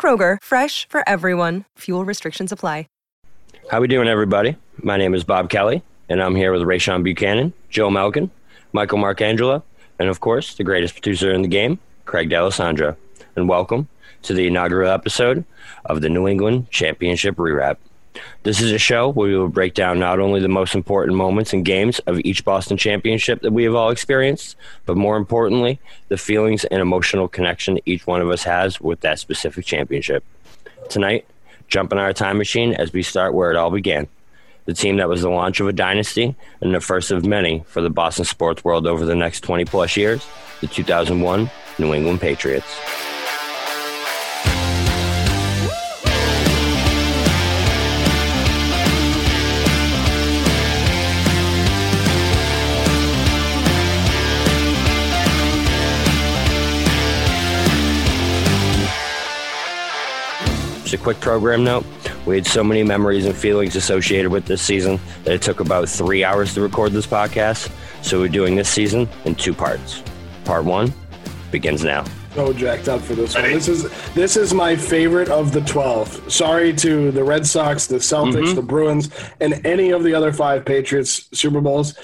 Kroger, fresh for everyone. Fuel restrictions apply. How we doing, everybody? My name is Bob Kelly, and I'm here with Rayshon Buchanan, Joe Malkin, Michael Marcangelo, and of course, the greatest producer in the game, Craig D'Alessandro. And welcome to the inaugural episode of the New England Championship Rewrap. This is a show where we will break down not only the most important moments and games of each Boston championship that we have all experienced, but more importantly, the feelings and emotional connection each one of us has with that specific championship. Tonight, jump in our time machine as we start where it all began. The team that was the launch of a dynasty and the first of many for the Boston sports world over the next 20 plus years, the 2001 New England Patriots. Just a quick program note. We had so many memories and feelings associated with this season that it took about three hours to record this podcast. So we're doing this season in two parts. Part one begins now. so jacked up for this one. This is this is my favorite of the twelve. Sorry to the Red Sox, the Celtics, the Bruins, and any of the other five Patriots Super Bowls.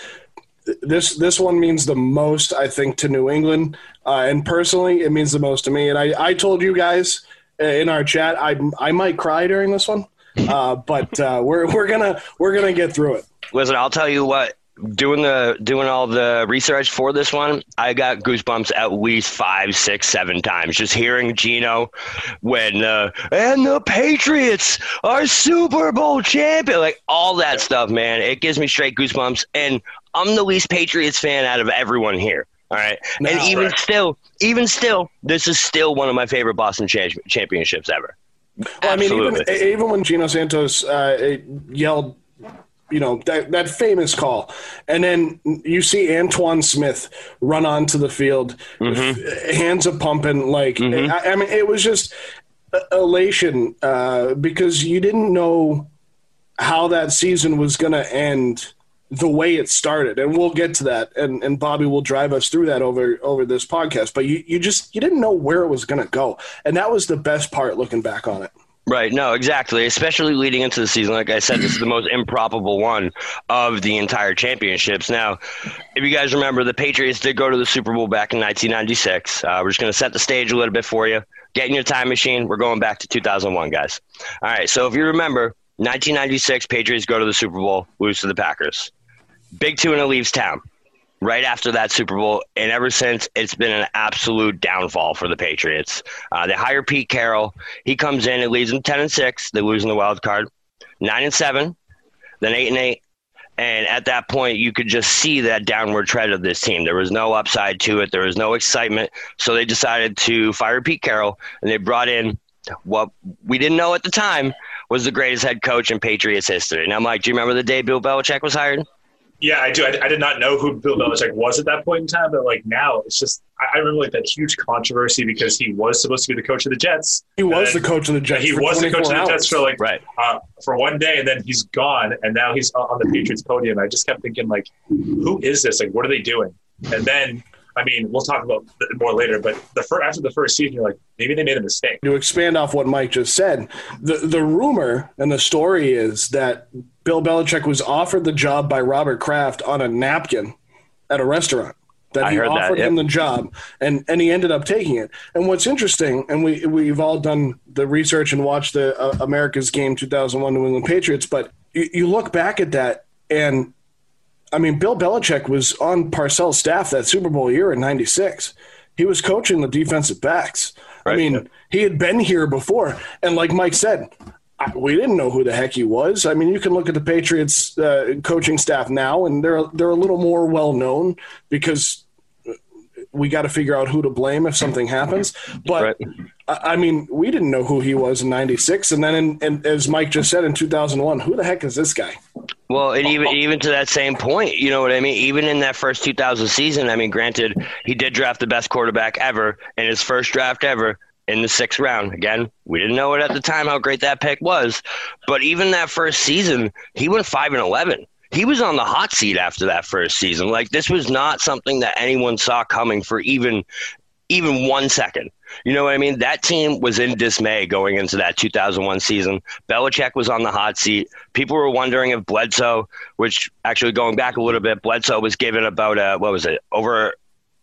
This this one means the most, I think, to New England, uh, and personally, it means the most to me. And I, I told you guys in our chat, I I might cry during this one, uh, but uh, we're we're gonna we're gonna get through it. Listen, I'll tell you what. Doing the doing all the research for this one, I got goosebumps at least five, six, seven times just hearing Gino when uh, and the Patriots are Super Bowl champion, like all that stuff, man. It gives me straight goosebumps, and I'm the least Patriots fan out of everyone here. All right, and even right. still, even still, this is still one of my favorite Boston cha- championships ever. Well, I mean, even, Absolutely. even when Gino Santos uh, yelled, you know, that, that famous call, and then you see Antowain Smith run onto the field, hands a pumping, like, I, I mean, it was just elation uh, because you didn't know how that season was going to end the way it started and we'll get to that and, and bobby will drive us through that over over this podcast but you, you just you didn't know where it was going to go and that was the best part looking back on it Right. No, exactly. Especially leading into the season. Like I said, this is the most improbable one of the entire championships. Now, if you guys remember, the Patriots did go to the Super Bowl back in 1996. Uh, we're just going to set the stage a little bit for you. Get in your time machine. We're going back to 2001, guys. All right. So if you remember, 1996, Patriots go to the Super Bowl, lose to the Packers. Big Tuna leaves town right after that Super Bowl, and ever since it's been an absolute downfall for the Patriots. Uh, they hire Pete Carroll. He comes in and leads them ten and six. They lose in the wild card, nine and seven, then eight and eight. And at that point, you could just see that downward trend of this team. There was no upside to it. There was no excitement. So they decided to fire Pete Carroll, and they brought in what we didn't know at the time was the greatest head coach in Patriots history. Now, Mike, do you remember the day Bill Belichick was hired? Yeah, I do. I, I did not know who Bill Belichick was at that point in time, but like now, it's just I, I remember like that huge controversy because he was supposed to be the coach of the Jets. he was the coach of the jets He for was the coach of the Jets for like Right. uh, for one day, and then he's gone, and now he's on on the Patriots podium. I just kept thinking like, who is this? Like, what are they doing? And then, I mean, we'll talk about it more later. But the fir- after the first season, you're like, maybe they made a mistake. to expand off what Mike just said, the the rumor and the story is that Bill Belichick was offered the job by Robert Kraft on a napkin at a restaurant. That I he heard that, offered yep. him the job, and and he ended up taking it. And what's interesting, and we we've all done the research and watched the uh, America's Game 2001 New England Patriots, but you, you look back at that, and I mean, Bill Belichick was on Parcells' staff that Super Bowl year in '96. He was coaching the defensive backs. I mean, he had been here before, and like Mike said, I, we didn't know who the heck he was. I mean, you can look at the Patriots uh, coaching staff now, and they're they're a little more well known because we got to figure out who to blame if something happens. But right. I, I, mean, we didn't know who he was in '96, and then in, in, as Mike just said in 2001, who the heck is this guy? Well, and even even to that same point, you know what I mean. Even in that first 2000 season, I mean, granted, he did draft the best quarterback ever in his first draft ever in the sixth round. Again, we didn't know it at the time how great that pick was, but even that first season, he went five and eleven he was on the hot seat after that first season. Like this was not something that anyone saw coming for even even one second. You know what I mean? That team was in dismay going into that 2001 season. Belichick was on the hot seat. People were wondering if Bledsoe, which actually going back a little bit, Bledsoe was given about a, what was it, over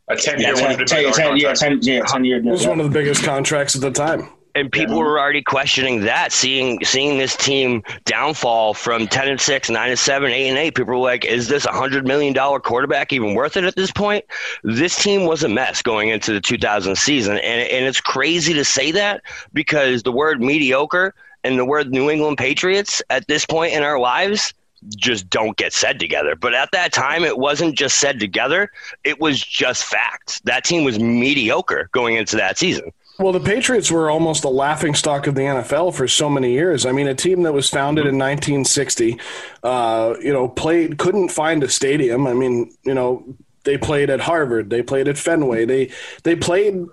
a 10 year, yeah, 10, 10, 10, yeah, 10, yeah, 10 year. It was one of the biggest contracts at the time and people yeah. were already questioning that, seeing seeing this team downfall from ten and six, nine and seven, eight and eight. People were like, "Is this a hundred million dollar quarterback even worth it at this point?" This team was a mess going into the 2000 season, and and it's crazy to say that because the word mediocre and the word New England Patriots at this point in our lives just don't get said together. But at that time, it wasn't just said together; it was just facts. That team was mediocre going into that season. Well, the Patriots were almost a laughing stock of the NFL for so many years. I mean, a team that was founded in 1960, uh, you know, played couldn't find a stadium. I mean, you know, they played at Harvard, they played at Fenway, they they played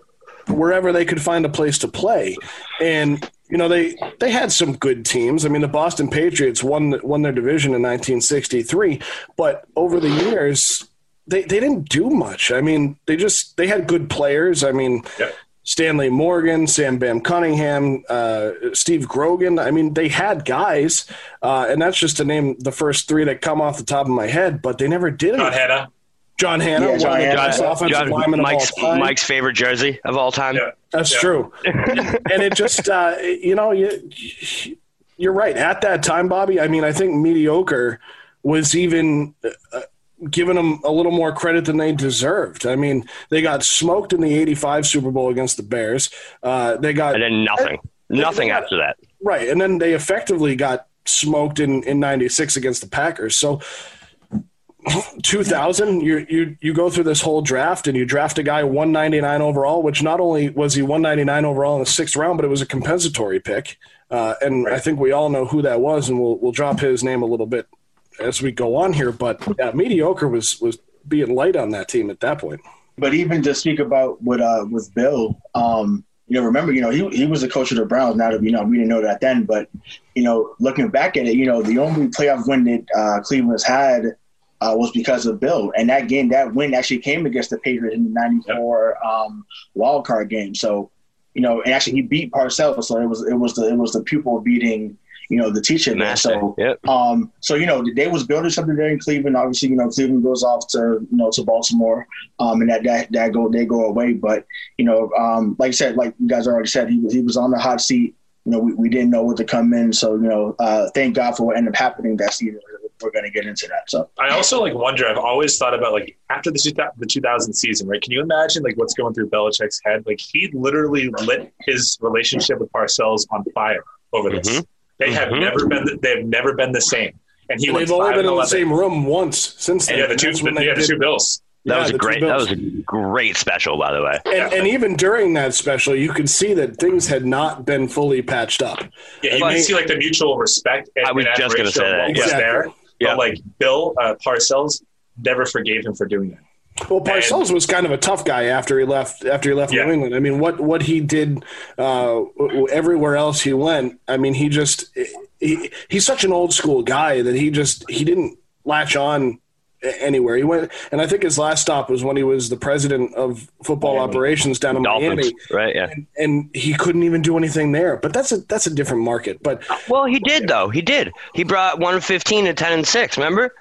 wherever they could find a place to play, and you know they they had some good teams. I mean, the Boston Patriots won won their division in 1963, but over the years they, they didn't do much. I mean, they just they had good players. I mean, yeah. Stanley Morgan, Sam Bam Cunningham, uh, Steve Grogan. I mean, they had guys, uh, and that's just to name the first three that come off the top of my head, but they never did John Hannah. John Hannah, yeah, John Hannah. John, Mike's, Mike's, favorite jersey of all time. Yeah. That's yeah. true. and it just, uh, you know, you, you're right. At that time, Bobby, I mean, I think mediocre was even uh, giving them a little more credit than they deserved. I mean, they got smoked in the 85 Super Bowl against the Bears. Uh, they got. And then nothing. They, nothing they got, after that. Right. And then they effectively got smoked in, in 96 against the Packers. So. 2000 you you you go through this whole draft and you draft a guy 199 overall which not only was he 199 overall in the sixth round but it was a compensatory pick uh, and right. I think we all know who that was and we'll we'll drop his name a little bit as we go on here. But yeah, mediocre was was being light on that team at that point. But even to speak about with uh, with Bill, um, you know, remember, you know, he he was the coach of the Browns. Now that you know, we didn't know that then, but you know, looking back at it, you know, the only playoff win that uh, Cleveland's had uh, was because of Bill, and that game, that win actually came against the Patriots in the '94 yep. um, wild card game. So, you know, and actually he beat Parcells, so it was it was the it was the pupil beating you know, the teacher there. So, yep. um, so you know, they was building something there in Cleveland. Obviously, you know, Cleveland goes off to you know to Baltimore, um, and that that that go they go away. But you know, um, like I said, like you guys already said, he was he was on the hot seat. You know, we, we didn't know what to come in. So you know, uh, thank God for what ended up happening that season. We're going to get into that. So I also like wonder. I've always thought about like after the the 2000 season, right? Can you imagine like what's going through Belichick's head? Like he literally lit his relationship with Parcells on fire over this. Mm-hmm they have mm-hmm. never been. They have never been the same. And he they've only been in the same room once since then. Yeah, the two, yeah, the two Bills. That yeah, was a great. That was a great special, by the way. And, yeah. and, even during that special, you could see that things had not been fully patched up. Yeah, you can see like the mutual respect. And, I was just going to say that. Exactly. there, yeah. but like Bill uh, Parcells never forgave him for doing that. Well, Parcells and, was kind of a tough guy after he left. After he left yeah. New England, I mean, what what he did uh, everywhere else he went. I mean, he just he, he's such an old school guy that he just he didn't latch on anywhere. He went, and I think his last stop was when he was the president of football Miami. operations down in Dolphins, Miami. Right. Yeah. And, and, he couldn't even do anything there. But that's a that's a different market. But well, he did though. He did. He brought one fifteen to ten and six. Remember?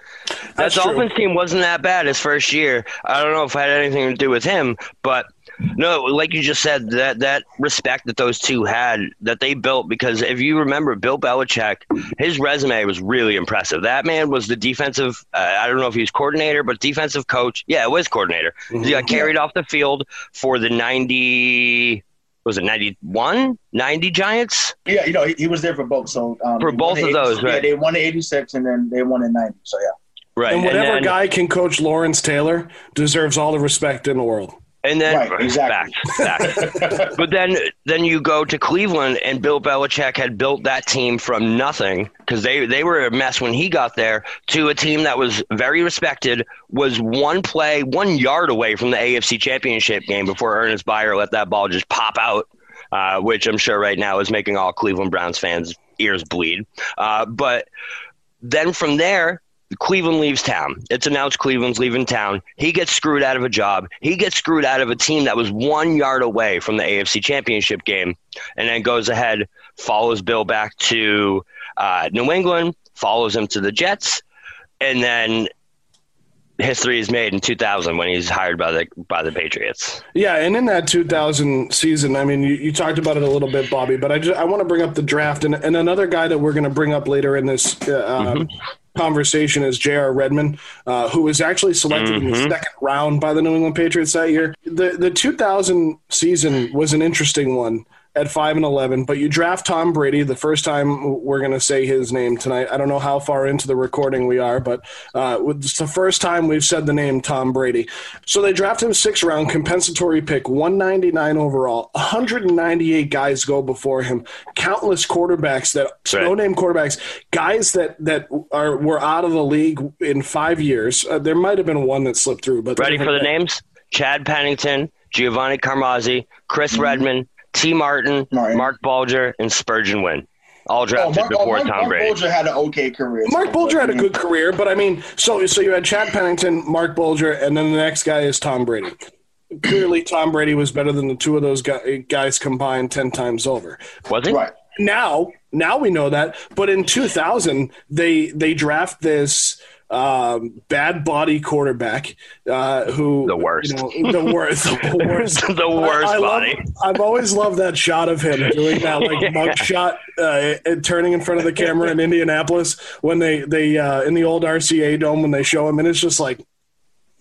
That Dolphins team wasn't that bad his first year. I don't know if it had anything to do with him, but no, like you just said, that that respect that those two had, that they built, because if you remember, Bill Belichick, his resume was really impressive. That man was the defensive. Uh, I don't know if he was coordinator, but defensive coach. Yeah, it was coordinator. Mm-hmm. He got carried off the field for the ninety was it 91 90 giants yeah you know he, he was there for both so um, for both of those right yeah they won in 86 and then they won in 90 so yeah right and whatever and then, guy can coach lawrence taylor deserves all the respect in the world And then Right, exactly. back, back. but then then you go to Cleveland and Bill Belichick had built that team from nothing because they, they were a mess when he got there to a team that was very respected, was one play, one yard away from the AFC championship game before Earnest Byner let that ball just pop out, uh, which I'm sure right now is making all Cleveland Browns fans ears bleed. Uh, but then from there, Cleveland leaves town. It's announced Cleveland's leaving town. He gets screwed out of a job. He gets screwed out of a team that was one yard away from the AFC Championship game, and then goes ahead, follows Bill back to uh, New England, follows him to the Jets, and then history is made in 2000 when he's hired by the by the Patriots. Yeah, and in that 2000 season, I mean, you, you talked about it a little bit, Bobby, but I just, I want to bring up the draft and, and another guy that we're going to bring up later in this uh, Mm-hmm. Conversation is J.R. Redmond, uh, who was actually selected in the Mm-hmm. second round by the New England Patriots that year. The the 2000 season was an interesting one at 5 and 11 but you draft Tom Brady the first time we're going to say his name tonight. I don't know how far into the recording we are but uh, it's the first time we've said the name Tom Brady. So they draft him six round compensatory pick 199 overall. 198 guys go before him. Countless quarterbacks that Right. no name quarterbacks guys that that are were out of the league in 5 years. Uh, there might have been one that slipped through but Ready for the names? Chad Pennington, Giovanni Carmazzi, Chris Redman, Tee Martin, Martin. Marc Bulger, and Spurgeon Wynn. All Oh, drafted Mark, oh, before Mark, Tom Mark Brady. Bulger had an okay career. Mark too, Bulger but, had a good career, but I mean, so so you had Chad Pennington, Marc Bulger, and then the next guy is Tom Brady. Clearly, Tom Brady was better than the two of those guys combined ten times over. Was he? Right. Now, now we know that, but in 2000, they they draft this um, bad body quarterback uh, who The worst. you know, the worst, the worst, the worst I, I love- body. I've always loved that shot of him doing that like mug shot, uh, and turning in front of the camera in Indianapolis when they they uh, in the old RCA dome when they show him, and it's just like,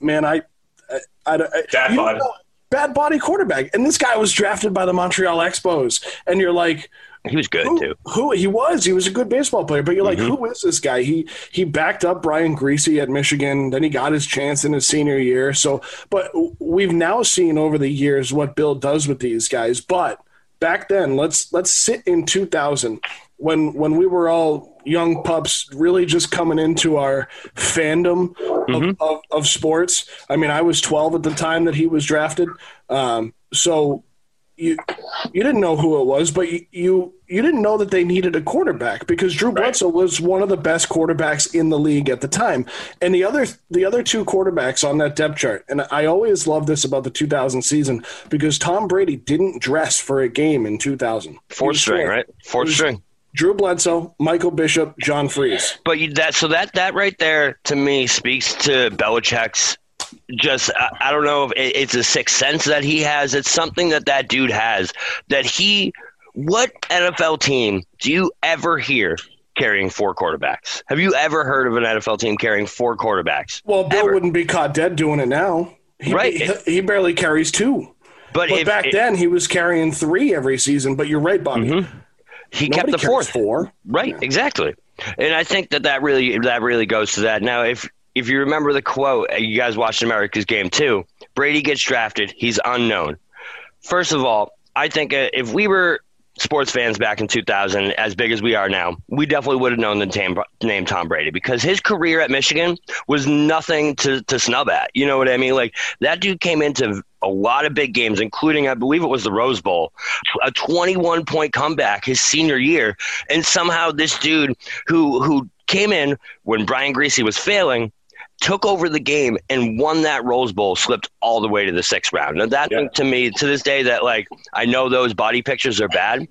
man, I, I, I, I Bad body. know, bad body quarterback, and this guy was drafted by the Montreal Expos, and you're like. He was good Who, too. who he was? He was a good baseball player, but you're like, Mm-hmm. who is this guy? He he backed up Brian Griese at Michigan. Then he got his chance in his senior year. So, but we've now seen over the years what Bill does with these guys. But back then, let's let's sit in 2000 when when we were all young pups, really just coming into our fandom of, of, of sports. I mean, I was 12 at the time that he was drafted. Um, so you you didn't know who it was, but you you, you didn't know that they needed a quarterback because Drew Bledsoe was one of the best quarterbacks in the league at the time. And the other the other two quarterbacks on that depth chart, and I always love this about the 2000 season because Tom Brady didn't dress for a game in 2000. He Fourth string, right? Fourth string. Drew Bledsoe, Michael Bishop, John Friesz. But you, that so that that right there to me speaks to Belichick's. Just I, I don't know if it, it's a sixth sense that he has. It's something that that dude has. That he. What NFL team do you ever hear carrying four quarterbacks? Have you ever heard of an NFL team carrying four quarterbacks? Well, Bill Ever. wouldn't be caught dead doing it now. He, Right. He, he barely carries two. But, But if back it- then, he was carrying three every season. But you're right, Bobby. Mm-hmm. he Nobody kept the fourth. four. Right, exactly. And I think that that really that really goes to that. Now, if if you remember the quote, uh, you guys watched America's Game too. Brady gets drafted. He's unknown. First of all, I think uh, if we were sports fans back in 2000, as big as we are now, we definitely would have known the tam- name Tom Brady because his career at Michigan was nothing to, to snub at. You know what I mean? Like that dude came into a lot of big games, including I believe it was the Rose Bowl, a 21 point comeback his senior year, and somehow this dude who who came in when Brian Griese was failing took over the game and won that Rose Bowl, slipped all the way to the sixth round. Now that Yeah. to me, to this day, that like I know those body pictures are bad,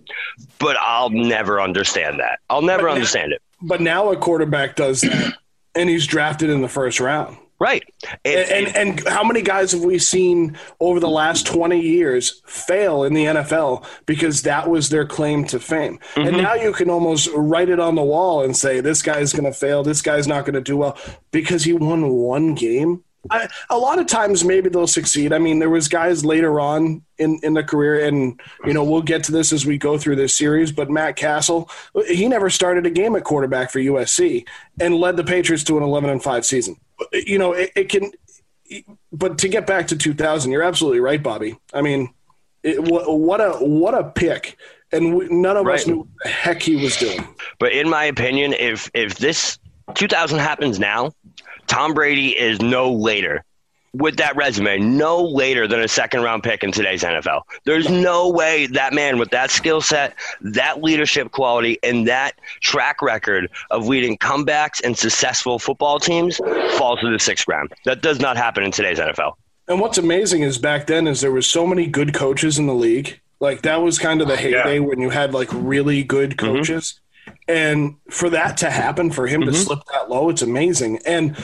but I'll never understand that. I'll never But now- understand it. But now a quarterback does that, and he's drafted in the first round. Right. It- And, and and how many guys have we seen over the last twenty years fail in the NFL because that was their claim to fame? Mm-hmm. And now you can almost write it on the wall and say this guy's going to fail, this guy's not going to do well because he won one game. I, a lot of times maybe they'll succeed. I mean, there was guys later on in in the career, and you know we'll get to this as we go through this series. But Matt Cassel, he never started a game at quarterback for USC and led the Patriots to an eleven and five season. You know, it, it can but to get back to 2000, you're absolutely right, Bobby. I mean, it, what, a what a pick, and we, none of Right. us knew what the heck he was doing. But in my opinion, if if this 2000 happens now, Tom Brady is no later with that resume, no later than a second round pick in today's NFL. There's no way that man with that skill set, that leadership quality, and that track record of leading comebacks and successful football teams falls to the sixth round. That does not happen in today's NFL. And what's amazing is back then is there was so many good coaches in the league. Like that was kind of the heyday when you had like really good mm-hmm. coaches. And for that to happen, for him to mm-hmm. slip that low, it's amazing. And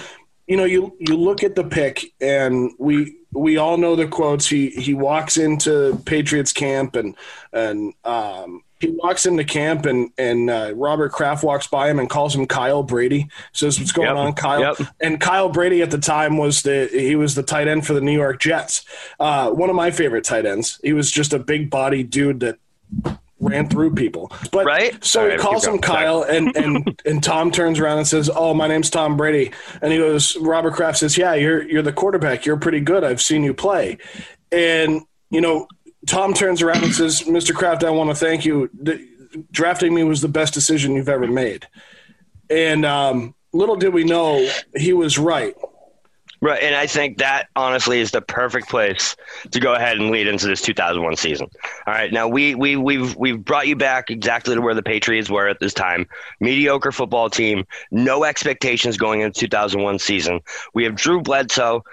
you know, you you look at the pick, and we we all know the quotes. He he walks into Patriots camp, and and um, he walks into camp, and and uh, Robert Kraft walks by him and calls him Kyle Brady. Says, "What's going Yep. on, Kyle?" Yep. And Kyle Brady at the time was the he was the tight end for the New York Jets. Uh, one of my favorite tight ends. He was just a big body dude that ran through people. But Right? so All he calls him. Kyle, and and and Tom turns around and says, "Oh, my name's Tom Brady." And he goes, Robert Kraft says, "Yeah, you're you're the quarterback. You're pretty good. I've seen you play." And you know, Tom turns around and says, "Mr. Kraft, I want to thank you. D- drafting me was the best decision you've ever made." And um, little did we know, he was right. Right, and I think that honestly is the perfect place to go ahead and lead into this 2001 season. All right, now we we we've we've brought you back exactly to where the Patriots were at this time. Mediocre football team, no expectations going into 2001 season. We have Drew Bledsoe,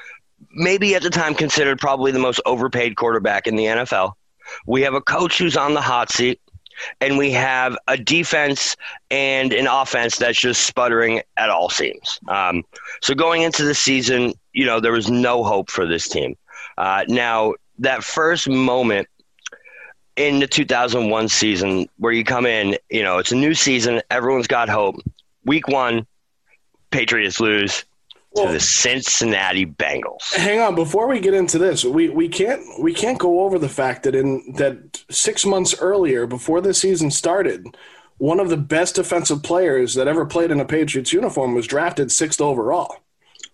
maybe at the time considered probably the most overpaid quarterback in the NFL. We have a coach who's on the hot seat, and we have a defense and an offense that's just sputtering at all seams. Um, so going into the season, you know, there was no hope for this team. Uh, now, that first moment in the 2001 season where you come in, you know, it's a new season, everyone's got hope. Week one, Patriots lose Well- to the Cincinnati Bengals. Hang on, before we get into this, we, we can't we can't go over the fact that in that six months earlier, before the season started, one of the best defensive players that ever played in a Patriots uniform was drafted sixth overall.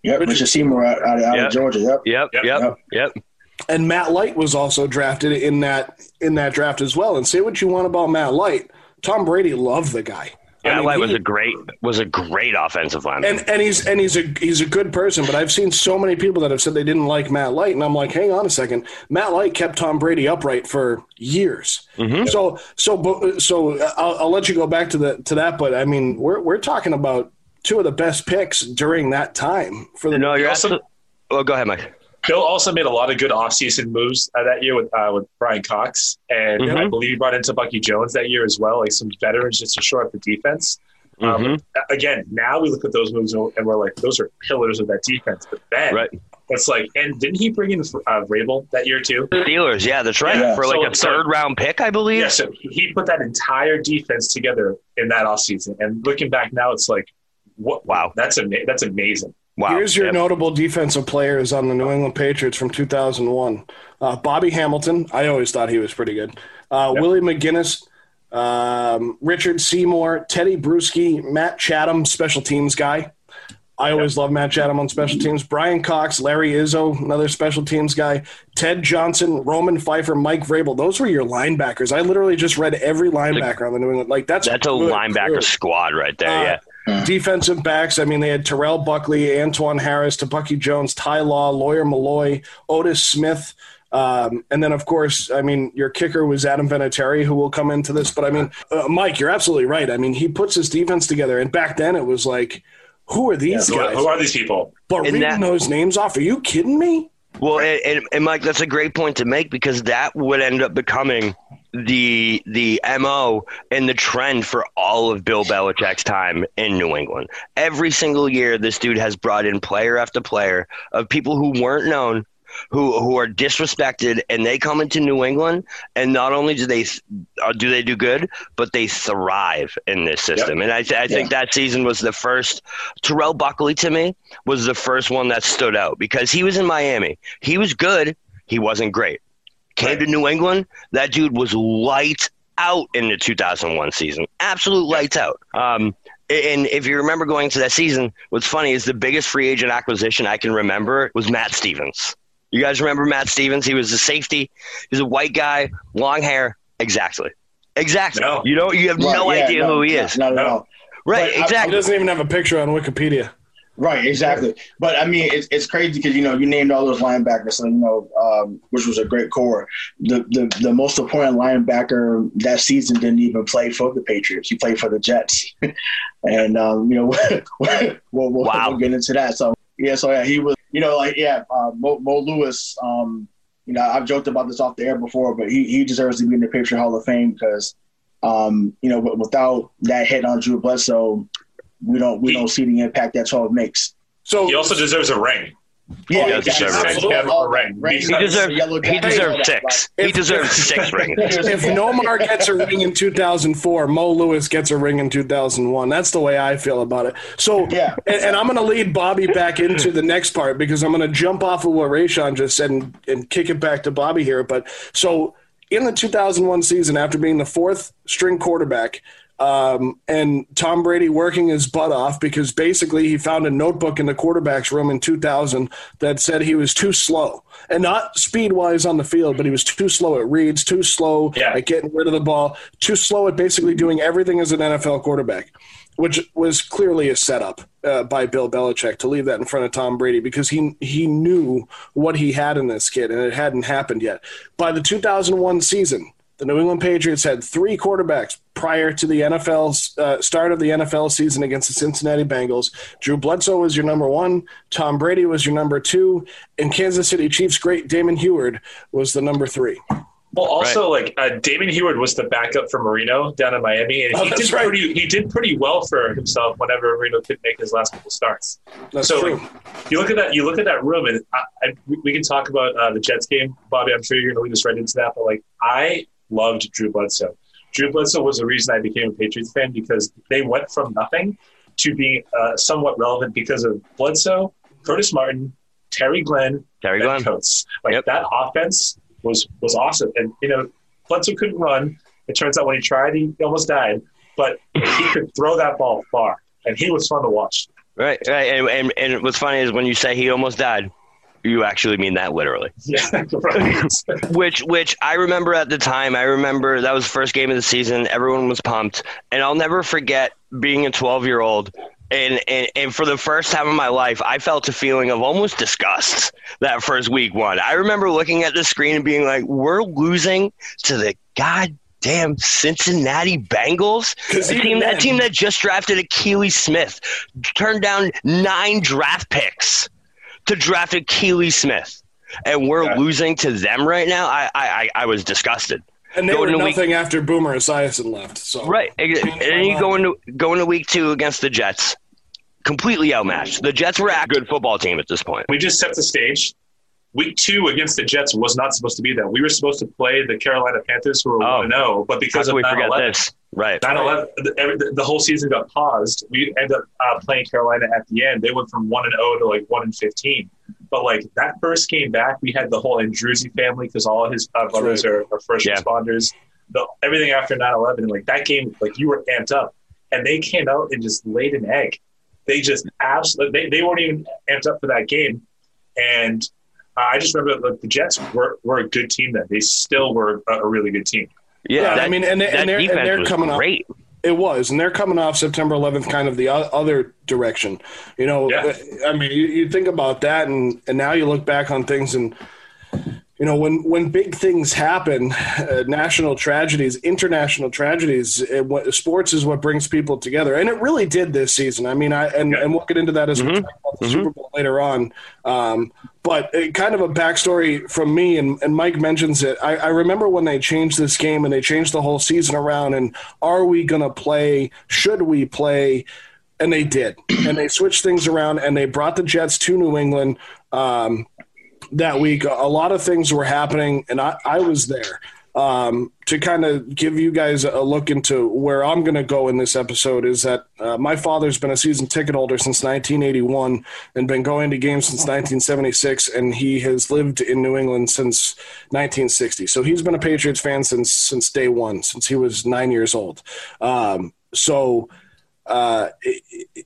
Yep, Richard Seymour out, out, out Yep. of Georgia. Yep. Yep, Yep. yep, Yep. yep. And Matt Light was also drafted in that in that draft as well. And say what you want about Matt Light, Tom Brady loved the guy. I mean, Light was he- a great was a great offensive lineman. and and he's and he's a he's a good person, but I've seen so many people that have said they didn't like Matt Light, and I'm like, hang on a second, Matt Light kept Tom Brady upright for years. Mm-hmm. So so so I'll, I'll let you go back to the to that, but I mean, we're we're talking about two of the best picks during that time for the no, you're also- Well, go ahead, Mike. Bill also made a lot of good offseason moves uh, that year with uh, with Brian Cox, and Mhm. I believe he brought into Bucky Jones that year as well, like some veterans just to shore up the defense. Um, Mhm. again, now we look at those moves and we're like, those are pillars of that defense. But then Right. it's like, and didn't he bring in uh, Vrabel that year too? Steelers, yeah, that's right. Yeah. For like So- a so- third round pick, I believe. Yeah, so he put that entire defense together in that offseason. And looking back now, it's like, what? Wow. that's ama- that's amazing. Wow. Here's your Yep. notable defensive players on the New England Patriots from 2001. Uh, Bobby Hamilton. I always thought he was pretty good. Uh, Yep. Willie McGinest, um, Richard Seymour, Teddy Bruschi, Matt Chatham, special teams guy. I always love Matt Chatham on special teams. Brian Cox, Larry Izzo, another special teams guy. Ted Johnson, Roman Phifer, Mike Vrabel. Those were your linebackers. I literally just read every linebacker on the New England. Like that's That's a good, linebacker good. squad right there. Uh, yeah. Defensive backs, I mean, they had Terrell Buckley, Antwan Harris, Bucky Jones, Ty Law, Lawyer Milloy, Otis Smith. Um, and then, of course, I mean, your kicker was Adam Vinatieri, who will come into this. But I mean, uh, Mike, you're absolutely right. I mean, he puts his defense together. And back then, it was like, who are these Who, guys? who are these people? but And reading that- those names off, are you kidding me? Well, and, and, and Mike, that's a great point to make because that would end up becoming the the mo and the trend for all of Bill Belichick's time in New England. Every single year, this dude has brought in player after player of people who weren't known, who who are disrespected, and they come into New England, and not only do they uh, do they do good, but they thrive in this system. And I, th- I think that season was the first. Terrell Buckley to me was the first one that stood out because he was in Miami. He was good. He wasn't great. Came to New England. That dude was lights out in the 2001 season. Absolute lights out. Um, And if you remember going to that season, what's funny is the biggest free agent acquisition I can remember was Matt Stevens. You guys remember Matt Stevens? He was a safety. He's a white guy, long hair. Exactly. Exactly. No. You know, you have Right, no yeah, idea no, who he no, is. Not at No. all. Right. But I- He doesn't even have a picture on Wikipedia. Right, exactly. But I mean, it's, it's crazy because you know you named all those linebackers, so, you know, um, which was a great core. The, the the most important linebacker that season didn't even play for the Patriots. He played for the Jets, and um, you know we'll, we'll, Wow. we'll get into that. So yeah, so yeah, he was you know like yeah, uh, Mo, Mo Lewis. Um, you know, I've joked about this off the air before, but he he deserves to be in the Patriot Hall of Fame because um, you know without that hit on Drew Bledsoe, we don't we He- don't see the impact that 12 makes. So He also deserves a ring. Yeah, Oh, yeah, exactly. deserves it. Absolutely. A ring. Ring, He deserves deserved, yellow he jacket, deserved all that, six. right. He deserved six rings. if Nomar gets a ring in 2004, Mo Lewis gets a ring in 2001. That's the way I feel about it. So, Yeah. and, and I'm going to lead Bobby back into the next part because I'm going to jump off of what Rayshon just said and, and kick it back to Bobby here. But so in the 2001 season, after being the fourth string quarterback, um, and Tom Brady working his butt off because basically he found a notebook in the quarterback's room in 2000 that said he was too slow and not speed wise on the field, but he was too slow at reads, too slow Yeah. at getting rid of the ball, too slow at basically doing everything as an NFL quarterback, which was clearly a setup uh, by Bill Belichick to leave that in front of Tom Brady because he he knew what he had in this kid and it hadn't happened yet. By the 2001 season, the New England Patriots had three quarterbacks prior to the NFL uh, start of the NFL season against the Cincinnati Bengals. Drew Bledsoe was your number one, Tom Brady was your number two, and Kansas City Chiefs great Damon Huard was the number three. Well, also like uh, Damon Huard was the backup for Marino down in Miami, and Oh, he did right. pretty. He did pretty well for himself whenever Marino could make his last couple starts. That's so true. like, you look at that. You look at that room, and I, I, we- we can talk about uh, the Jets game, Bobby. I'm sure you're going to lead us right into that. But like, I loved Drew Bledsoe. Drew Bledsoe was the reason I became a Patriots fan because they went from nothing to being uh, somewhat relevant because of Bledsoe, Curtis Martin, Terry Glenn, Terry Glenn. Coates. Like Yep. that offense was was awesome. And you know, Bledsoe couldn't run. It turns out when he tried, he almost died. But he could throw that ball far, and he was fun to watch. Right, right. And, and, and what's funny is when you say he almost died, you actually mean that literally. Yeah, right. Which, which I remember at the time. I remember that was the first game of the season. Everyone was pumped, and I'll never forget being a 12 year old. And, and and for the first time in my life, I felt a feeling of almost disgust that first week one. I remember looking at the screen and being like, "We're losing to the goddamn Cincinnati Bengals. even team that team that just drafted Akili Smith, turned down nine draft picks to draft Akili Smith, and we're Yeah. losing to them right now. I I I, I was disgusted. And they Going were to week- nothing after Boomer Esiason left. So Right, and then you go into going to week two against the Jets, completely outmatched. The Jets were a good football team at this point. we just set the stage. Week two against the Jets was not supposed to be that. We were supposed to play the Carolina Panthers, who were Oh. 1 0, but because of we 9 forget 11, this? Right. 9 11, the, the whole season got paused. We ended up uh, playing Carolina at the end. They went from 1 and 0 to like 1 and 15. But like that first came back, we had the whole Andruzzi family because all his uh, brothers are, are first Yeah. responders. The, everything after 9 11, like that game, like you were amped up. And they came out and just laid an egg. They just absolutely, they, they weren't even amped up for that game. And uh, I just remember like, the Jets were, were a good team then. They still were a, a really good team. Yeah, Yeah, I mean, and they- that and they're- and they're was coming up- great. It was, and they're coming off September 11th, kind of the other direction. You know, Yeah. I mean, you, you think about that, and and now you look back on things, and you know, when when big things happen, uh, national tragedies, international tragedies, it, what, sports is what brings people together, and it really did this season. I mean, I and, and we'll get into that as we Mhm. talk about the Super Bowl later on. Um, but it, kind of a backstory from me, and, and Mike mentions it. I, I remember when they changed this game and they changed the whole season around. And are we going to play? Should we play? And they did, and they switched things around, and they brought the Jets to New England. Um, that week. A lot of things were happening, and I, I was there um, to kind of give you guys a look into where I'm going to go in this episode. Is that uh, my father's been a season ticket holder since 1981 and been going to games since 1976, and he has lived in New England since 1960. So he's been a Patriots fan since since day one, since he was nine years old. Um, so uh, it,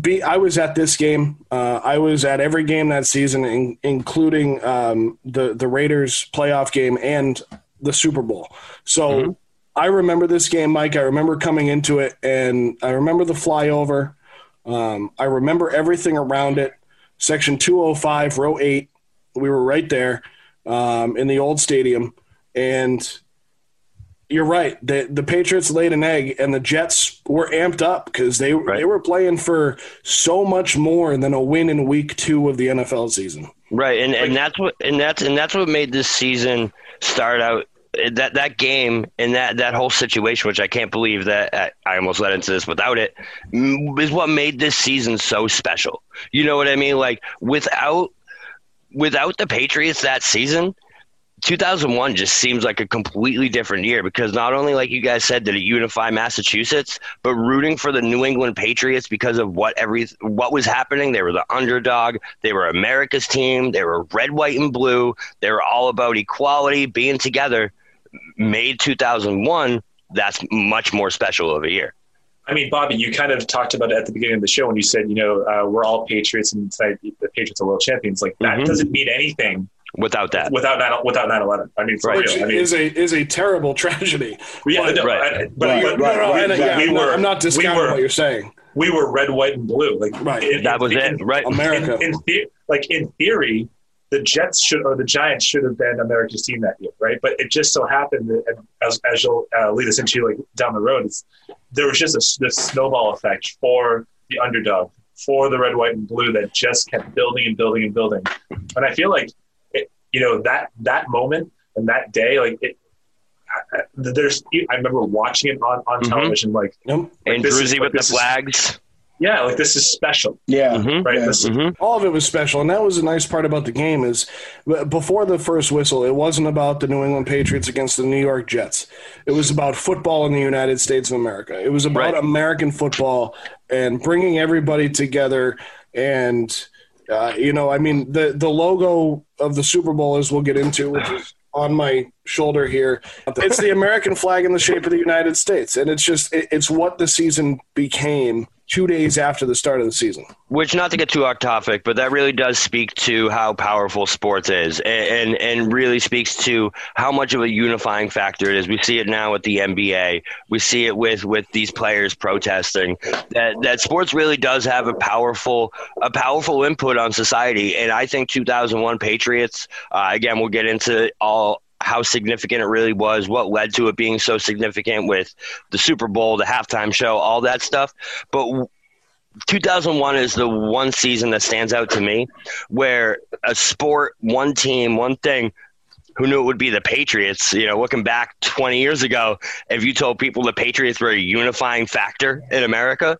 be, I was at this game. Uh, I was at every game that season, in, including um, the the Raiders playoff game and the Super Bowl. So mm-hmm. I remember this game, Mike. I remember coming into it, and I remember the flyover. Um, I remember everything around it. Section 205, row eight. We were right there um, in the old stadium, and you're right. The the Patriots laid an egg, and the Jets were amped up because they right. they were playing for so much more than a win in Week Two of the NFL season. Right, and, and that's what and that's and that's what made this season start out that that game and that that whole situation, which I can't believe that uh, I almost led into this without it, mm, is what made this season so special. You know what I mean? Like without without the Patriots that season, 2001 just seems like a completely different year because not only, like you guys said, did it unify Massachusetts, but rooting for the New England Patriots because of what every what was happening. They were the underdog. They were America's team. They were red, white, and blue. They were all about equality, being together. Made 2001 that's much more special of a year. I mean, Bobby, you kind of talked about it at the beginning of the show when you said, you know, uh, we're all Patriots and tonight the Patriots are world champions. Like that mm-hmm. doesn't mean anything without that. Without nine, without 9/11. I mean, right. Which I mean, is a is a terrible tragedy. Yeah, but, no, right. I, but, right. but, but, right. but yeah, we were, I'm not discounting we were, what you're saying. We were red, white, and blue. Like right. In, that was in, it. Right. America. In, in, like in theory, the Jets should or the Giants should have been America's team that year, right? But it just so happened that, as, as you'll uh, lead us into like down the road, there was just a, this snowball effect for the underdog, for the red, white, and blue that just kept building and building and building. And I feel like you know that that moment and that day, like it. I, there's, I remember watching it on, on mm-hmm. television, like, like Andruzzi with the flags. Is, yeah, like this is special. Yeah, mm-hmm. right. Yeah. Mm-hmm. All of it was special, and that was a nice part about the game. Is before the first whistle, it wasn't about the New England Patriots against the New York Jets. It was about football in the United States of America. It was about right. American football and bringing everybody together and uh, you know, I mean, the the logo of the Super Bowl, as we'll get into, which is on my shoulder here, it's the American flag in the shape of the United States, and it's just it, it's what the season became two days after the start of the season. Which, not to get too off topic, but that really does speak to how powerful sports is, and, and, and really speaks to how much of a unifying factor it is. We see it now with the NBA. We see it with with these players protesting. That that sports really does have a powerful a powerful input on society, and I think 2001 Patriots. Uh, again, we'll get into all how significant it really was, what led to it being so significant with the Super Bowl, the halftime show, all that stuff. But 2001 is the one season that stands out to me where a sport, one team, one thing. Who knew it would be the Patriots? You know, looking back 20 years ago, if you told people the Patriots were a unifying factor in America,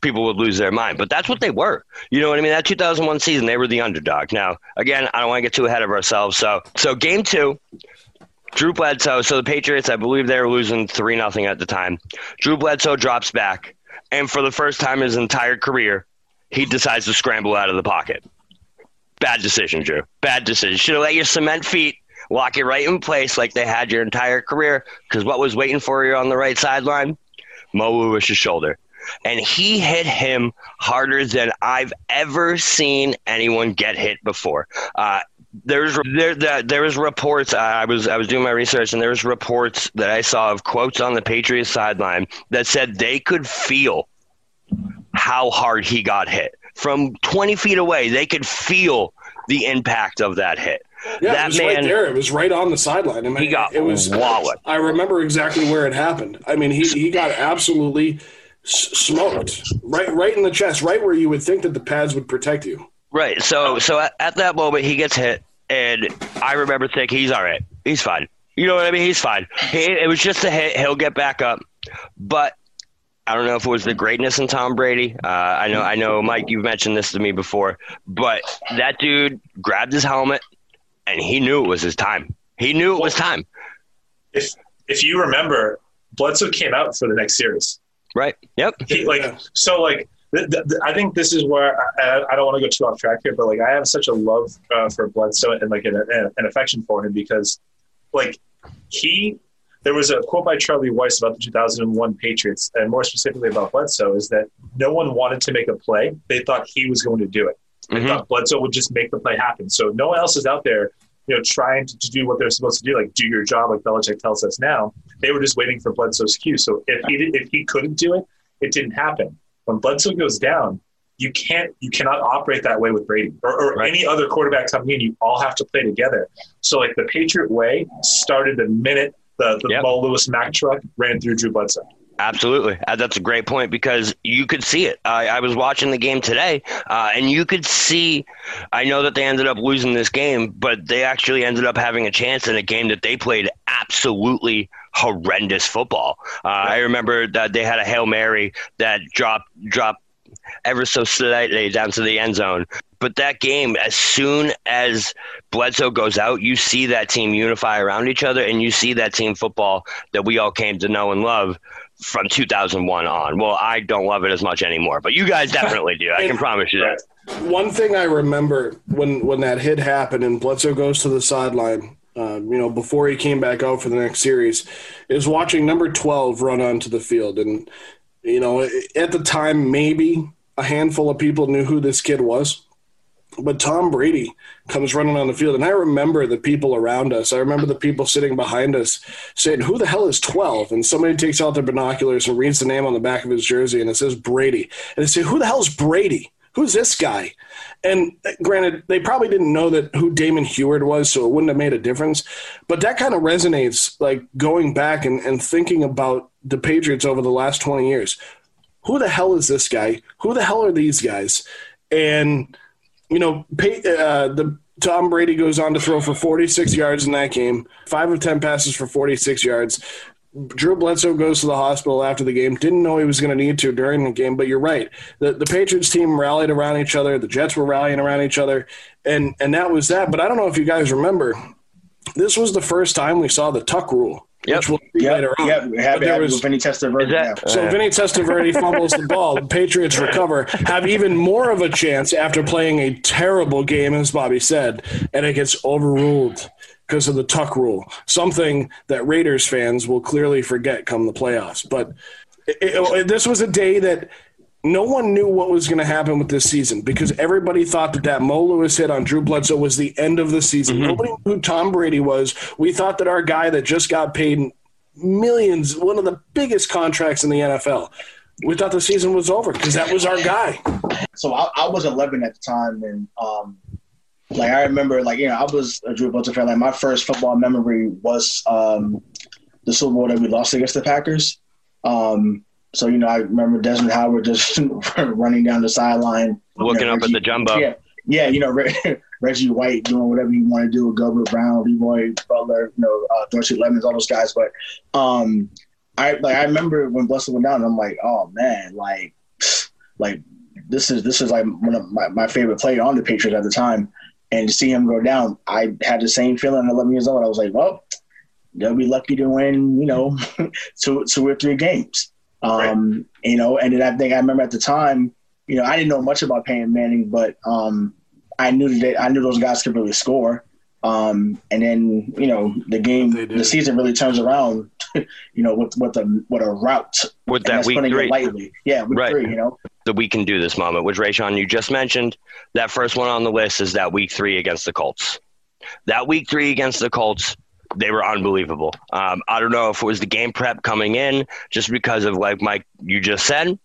people would lose their mind. But that's what they were. You know what I mean? That 2001 season, they were the underdog. Now, again, I don't want to get too ahead of ourselves. So, so game two, Drew Bledsoe. So the Patriots, I believe they were losing three nothing at the time. Drew Bledsoe drops back, and for the first time in his entire career, he decides to scramble out of the pocket. Bad decision, Drew. Bad decision. Should have let your cement feet lock it right in place like they had your entire career. Because what was waiting for you on the right sideline? Mo Lewis's shoulder and he hit him harder than I've ever seen anyone get hit before. Uh, there's there there, there was reports. I was I was doing my research, and there was reports that I saw of quotes on the Patriots sideline that said they could feel how hard he got hit from 20 feet away. They could feel the impact of that hit. Yeah, that it was man, right there. It was right on the sideline. I mean, he got it was walloped. I remember exactly where it happened. I mean, he he got absolutely smoked right right in the chest, right where you would think that the pads would protect you. Right. So so at, at that moment he gets hit, and I remember thinking he's all right. He's fine. You know what I mean? He's fine. He, it was just a hit. He'll get back up. But I don't know if it was the greatness in Tom Brady. Uh, I know, I know, Mike. You've mentioned this to me before, but that dude grabbed his helmet, and he knew it was his time. He knew it was time. If if you remember, Bledsoe came out for the next series. Right. Yep. He, like so, like I think this is where I, I don't want to go too off track here, but like I have such a love uh, for Bledsoe and like an, an affection for him because like he there was a quote by Charlie Weis about the 2001 Patriots, and more specifically about Bledsoe, is that no one wanted to make a play. They thought he was going to do it. They Mhm. thought Bledsoe would just make the play happen. So no one else is out there, you know, trying to, to do what they're supposed to do, like do your job, like Belichick tells us now. They were just waiting for Bledsoe's cue. So if he did, if he couldn't do it, it didn't happen. When Bledsoe goes down, you can't you cannot operate that way with Brady or, or Right. any other quarterback coming in. You all have to play together. So like the Patriot way started the minute the, the Yep. Lewis Mack truck ran through Drew Bledsoe. Absolutely. Uh, that's a great point because you could see it. I I was watching the game today, uh, and you could see. I know that they ended up losing this game, but they actually ended up having a chance in a game that they played absolutely horrendous football. Uh, I remember that they had a Hail Mary that dropped dropped ever so slightly down to the end zone. But that game, as soon as Bledsoe goes out, you see that team unify around each other, and you see that team football that we all came to know and love from 2001 on. Well, I don't love it as much anymore, but you guys definitely do. I can promise you that. One thing I remember when when that hit happened and Bledsoe goes to the sideline, um, you know, before he came back out for the next series, is watching number twelve run onto the field, and you know, at the time maybe a handful of people knew who this kid was. But Tom Brady comes running on the field, and I remember the people around us. I remember the people sitting behind us saying, "Who the hell is 12?" And somebody takes out their binoculars and reads the name on the back of his jersey, and it says Brady. And they say, "Who the hell's Brady? Who's this guy?" And uh, granted, they probably didn't know that who Damon Huard was, so it wouldn't have made a difference. But that kind of resonates, like going back and, and thinking about the Patriots over the last 20 years. Who the hell is this guy? Who the hell are these guys? And you know, pay, uh, the Tom Brady goes on to throw for 46 yards in that game, five of 10 passes for 46 yards. Drew Bledsoe goes to the hospital after the game. Didn't know he was going to need to during the game, but you're right. The the Patriots team rallied around each other. The Jets were rallying around each other, and and that was that. But I don't know if you guys remember, this was the first time we saw the tuck rule, Yep. which we'll see Yeah, later on. yeah, But happy, there happy was- Vinny Testaverde. That- yeah. so Vinny Testaverde fumbles the ball. The Patriots recover, have even more of a chance after playing a terrible game, as Bobby said, and it gets overruled because of the tuck rule. Something that Raiders fans will clearly forget come the playoffs. But it, it- this was a day that no one knew what was going to happen with this season because everybody thought that that Mo Lewis hit on Drew Bledsoe was the end of the season. Nobody knew who Tom Brady was. We thought that our guy that just got paid millions, one of the biggest contracts in the NFL. We thought the season was over because that was our guy. so I, I was 11 at the time, and um, like I remember, like you know, I was a Drew Bledsoe fan. Like my first football memory was um, the Super Bowl that we lost against the Packers. Um, so you know, I remember Desmond Howard just running down the sideline, you Looking know, up at the jumbo. Yeah, yeah, you know, Reggie White doing whatever you want to do with Gilbert Brown, Leroy Butler, you know, uh, Dorsey Lemons, all those guys. But um, I like I remember when Bledsoe went down, I'm like, oh man, like, like this is this is like one of my, my favorite player on the Patriots at the time, and to see him go down, I had the same feeling. at 11 years old, I was like, well, they'll be lucky to win, you know, two two or three games. Um, you know, and then I think I remember at the time, you know, I didn't know much about Peyton Manning, but um, I knew that I knew those guys could really score. Um, and then you know the game, the season really turns around. you know, with with a with a route With that that's week three, it lightly. Yeah, week Right. three. You know, the we can do this moment, which Rayshon you just mentioned. That first one on the list is that week three against the Colts. That week three against the Colts, they were unbelievable. Um, I don't know if it was the game prep coming in, just because of like Mike you just said,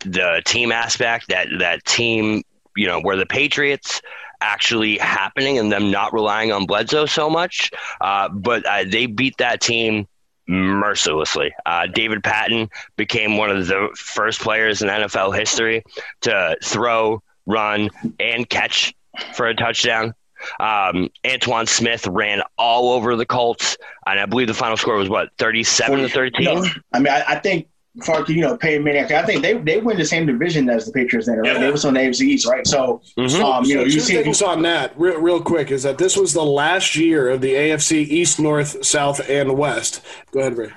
the team aspect, that that team, you know, where the Patriots actually happening and them not relying on Bledsoe so much. Uh, but uh, they beat that team mercilessly. Uh, David Patten became one of the first players in NFL history to throw, run, and catch for a touchdown. Um, Antowain Smith ran all over the Colts, and I believe the final score was what thirty-seven to thirteen. No, I mean, I, I think far you know Peyton Manning. I think they they win the same division as the Patriots. Then right? Yeah. They was on the AFC East, right? So Mhm. um, you know, So you see. things on that, real, real quick, is that this was the last year of the AFC East, North, South, and West. Go ahead, Ray.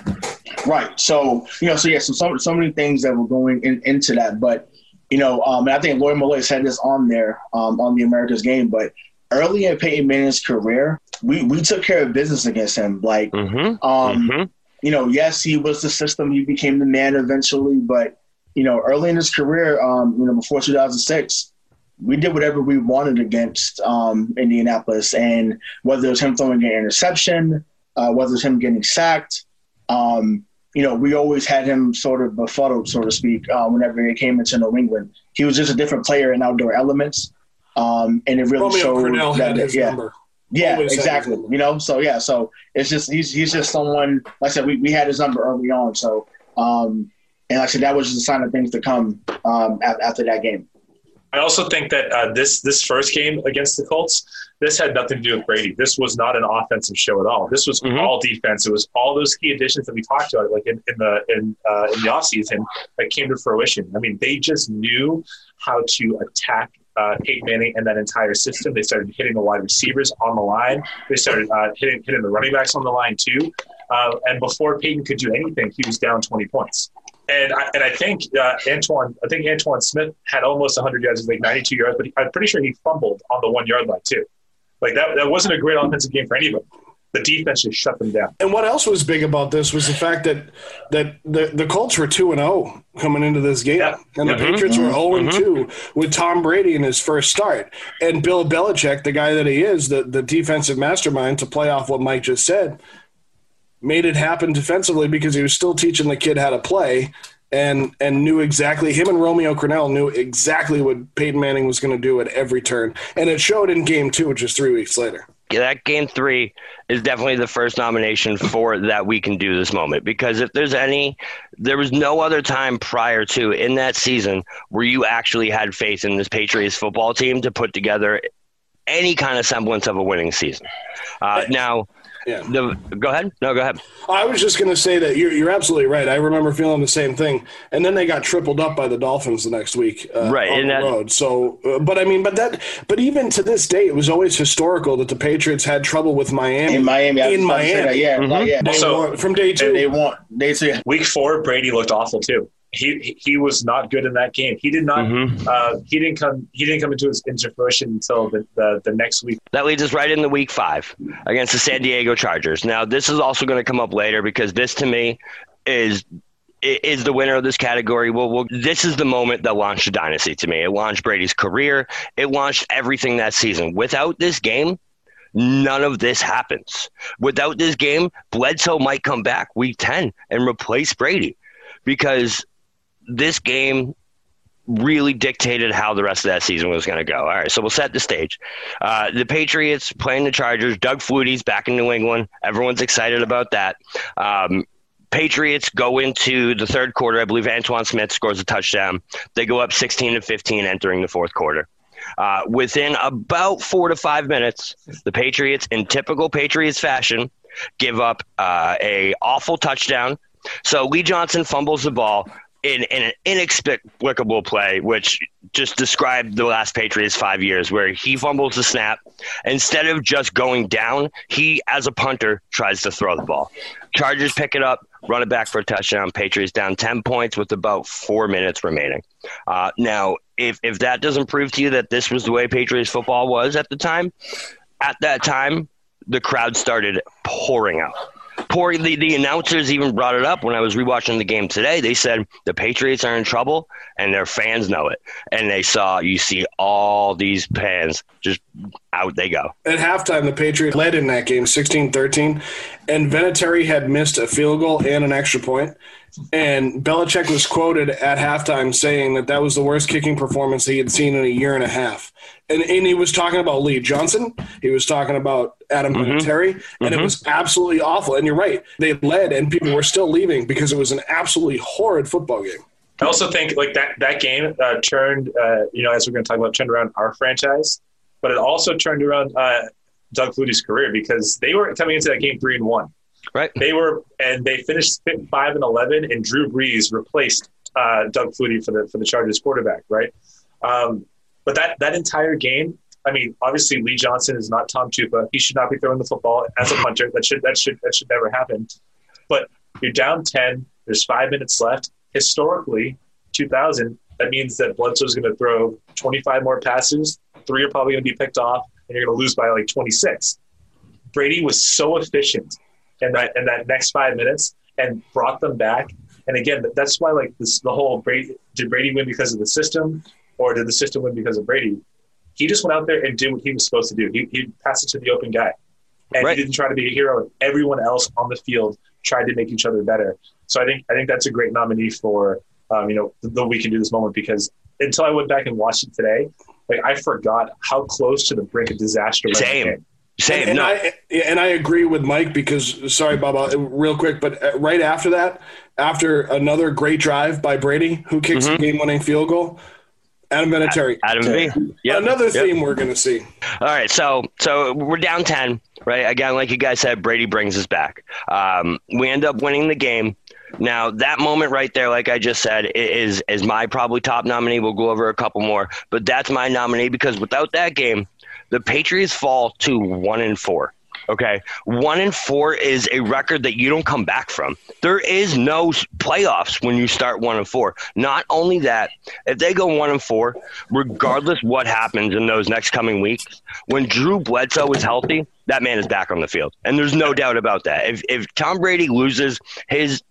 Right. So you know, so yeah, so so, so many things that were going in, into that, but you know, um, and I think Lawyer Milloy said this on there um, on the America's game, but early in Peyton Manning's career, we we took care of business against him. Like, Mm-hmm. um, hmm you know, yes, he was the system. He became the man eventually, but you know, early in his career, um, you know, before 2006, we did whatever we wanted against um, Indianapolis, and whether it was him throwing an interception, uh, whether it was him getting sacked, um, you know, we always had him sort of befuddled, so to speak, uh, whenever he came into New England. He was just a different player in outdoor elements, um, and it really Romeo showed Crennel that, had his yeah, number. yeah, Always exactly. number. You know, so yeah, so it's just he's he's just someone. Like I said, we, we had his number early on, so um, and like I said, that was just a sign of things to come um, after that game. I also think that uh, this this first game against the Colts, this had nothing to do with Brady. This was not an offensive show at all. This was Mhm. all defense. It was all those key additions that we talked about, like in, in the in uh, in the offseason, that came to fruition. I mean, they just knew how to attack uh, Peyton Manning and that entire system. They started hitting the wide receivers on the line. They started uh, hitting hitting the running backs on the line too. Uh, and before Peyton could do anything, he was down 20 points. And I, and I think uh, Antowain, I think Antowain Smith had almost 100 yards, like 92 yards, but he, I'm pretty sure he fumbled on the one yard line too. Like that, that wasn't a great offensive game for anybody. The defense just shut them down. And what else was big about this was the fact that that the, the Colts were two and zero coming into this game, Yeah. and the Mhm. Patriots were zero and two with Tom Brady in his first start, and Bill Belichick, the guy that he is, the the defensive mastermind, to play off what Mike just said, made it happen defensively because he was still teaching the kid how to play. And, and knew exactly him and Romeo Crennel knew exactly what Peyton Manning was going to do at every turn, and it showed in Game Two, which is three weeks later. That game three is definitely the first nomination for that we can do this moment because if there's any, there was no other time prior to in that season where you actually had faith in this Patriots football team to put together any kind of semblance of a winning season. Uh, now, Yeah. the go ahead. No, go ahead. I was just going to say that you're, you're absolutely right. I remember feeling the same thing, and then they got tripled up by the Dolphins the next week, uh, Right, on and the that- road. So, uh, but I mean, but that, but even to this day, it was always historical that the Patriots had trouble with Miami In Miami, I in about that, Miami. yeah, like, yeah. Day Also- one- from day And two. they want they say Week four, Brady looked awful too. He he was not good in that game. He did not. Mhm. Uh, he didn't come. He didn't come into his into fruition until the, the, the next week. That leads us right into week five against the San Diego Chargers. Now, this is also going to come up later because this to me is is the winner of this category. Well, well, this is the moment that launched the dynasty to me. It launched Brady's career. It launched everything that season. Without this game, none of this happens. Without this game, Bledsoe might come back week 10 and replace Brady because this game really dictated how the rest of that season was going to go. All right, so we'll set the stage. Uh, the Patriots playing the Chargers. Doug Flutie's back in New England. Everyone's excited about that. Um, Patriots go into the third quarter. I believe Antowain Smith scores a touchdown. They go up 16 to 15 entering the fourth quarter. Uh, within about four to five minutes, the Patriots, in typical Patriots fashion, give up uh, a awful touchdown. So Lee Johnson fumbles the ball in, in an inexplicable play, which just described the last Patriots five years, where he fumbles the snap. Instead of just going down, he, as a punter, tries to throw the ball. Chargers pick it up, run it back for a touchdown. Patriots down 10 points with about four minutes remaining. Uh, now, if, if that doesn't prove to you that this was the way Patriots football was at the time, at that time, the crowd started pouring out. Pouring, the, the announcers even brought it up when I was rewatching the game today. They said the Patriots are in trouble and their fans know it. And they saw, you see all these fans just out they go. At halftime, the Patriots led in that game 16 13, and Vinatieri had missed a field goal and an extra point. And Belichick was quoted at halftime saying that that was the worst kicking performance he had seen in a year and a half. And, and he was talking about Lee Johnson. He was talking about Adam Terry, and it was absolutely awful. And you're right. They led, and people were still leaving because it was an absolutely horrid football game. I also think like that that game uh, turned, uh, you know, as we're going to talk about, turned around our franchise, but it also turned around uh, Doug Flutie's career because they were coming into that game three and one. Right. They were, and they finished five and eleven, and Drew Brees replaced uh, Doug Flutie for the for the Chargers quarterback. Right. Um, but that that entire game, I mean, obviously Lee Johnson is not Tom Tupa. He should not be throwing the football as a punter. That should that should that should never happen. But you're down ten. There's five minutes left. Historically, 2000. That means that Bledsoe's going to throw 25 more passes. Three are probably going to be picked off, and you're going to lose by like 26. Brady was so efficient in that in that next five minutes, and brought them back. And again, that's why like this, the whole Brady did Brady win because of the system, or did the system win because of Brady? He just went out there and did what he was supposed to do. He, he passed it to the open guy, and Right. he didn't try to be a hero. Everyone else on the field tried to make each other better. So I think I think that's a great nominee for um, you know the, the we can do this moment because until I went back and watched it today, like I forgot how close to the brink of disaster. Same. Came. Same. and no. I and I agree with Mike because sorry, Baba, real quick, but uh, right after that, after another great drive by Brady, who kicks Mm-hmm. the game-winning field goal, Adam Vinatieri. Adam V. Yep. Another Yep. theme we're going to see. All right, so so we're down ten, right? Again, like you guys said, Brady brings us back. Um, we end up winning the game. Now that moment right there, like I just said, is is my probably top nominee. We'll go over a couple more, but that's my nominee because without that game, the Patriots fall to one and four. Okay, one and four is a record that you don't come back from. There is no playoffs when you start one and four. Not only that, if they go one and four, regardless what happens in those next coming weeks, when Drew Bledsoe is healthy, that man is back on the field, and there's no doubt about that. If if Tom Brady loses his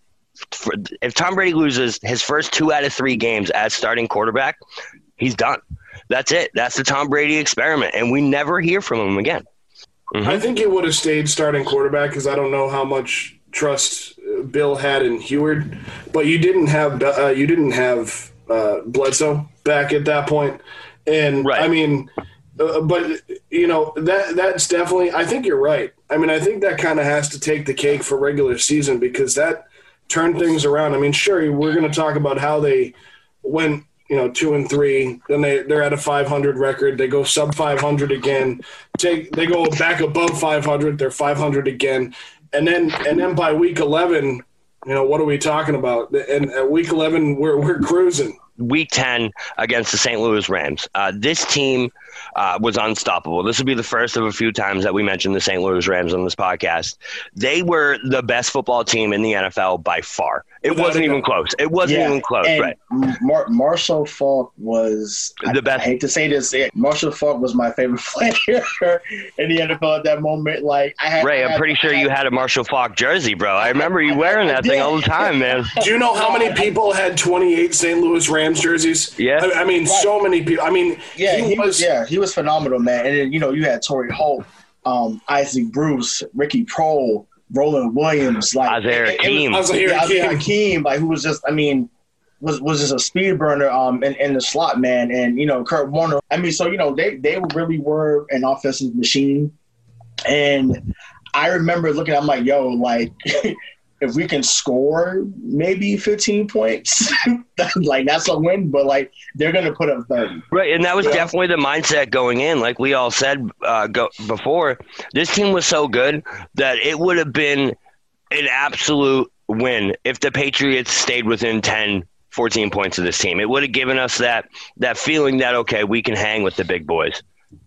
if Tom Brady loses his first two out of three games as starting quarterback, he's done. That's it. That's the Tom Brady experiment, and we never hear from him again. I think it would have stayed starting quarterback because I don't know how much trust uh, Bill had in Huard, but you didn't have uh, you didn't have uh, Bledsoe back at that point, and Right. I mean, uh, but you know that that's definitely. I think you're right. I mean, I think that kind of has to take the cake for regular season because that turned things around. I mean, sure, we're going to talk about how they went you know two and three then they they're at a 500 record they go sub 500 again take they go back above 500 they're 500 again and then and then by week 11 you know what are we talking about? And at week 11 we're we're cruising Week 10 against the St. Louis Rams. Uh, this team uh, was unstoppable. This will be the first of a few times that we mentioned the St. Louis Rams on this podcast. They were the best football team in the NFL by far. It Without wasn't even close. It wasn't even close, and right? Mar- Marshall Faulk was I- The best. I, hate to say this. yeah, Marshall Faulk was my favorite player in the NFL at that moment. Like I had, Ray, I I'm had- pretty sure I you had- had a Marshall Faulk jersey, bro. I remember you wearing that thing all the time, man. do you know how many people had 28 st louis rams jerseys Yeah. i, I mean so many people i mean Yeah, he, was yeah, he was phenomenal, man. And then you know you had Torry Holt, um, Isaac Bruce, Ricky Proehl, Roland Williams, like Isaiah it- it was- Hakim. Isaiah yeah, Isaiah Hakim. Hakim, like who was just, I mean, was was just a speed burner um in, in the slot, man. And you know Kurt Warner. I mean, so you know they they really were an offensive machine. And I remember looking, I'm like, yo, like. If we can score maybe 15 points, like that's a win. But like they're gonna put up 30. Right, and that was Yeah. definitely the mindset going in. Like we all said uh, go, before, this team was so good that it would have been an absolute win if the Patriots stayed within 10, 14 points of this team. It would have given us that that feeling that okay, we can hang with the big boys.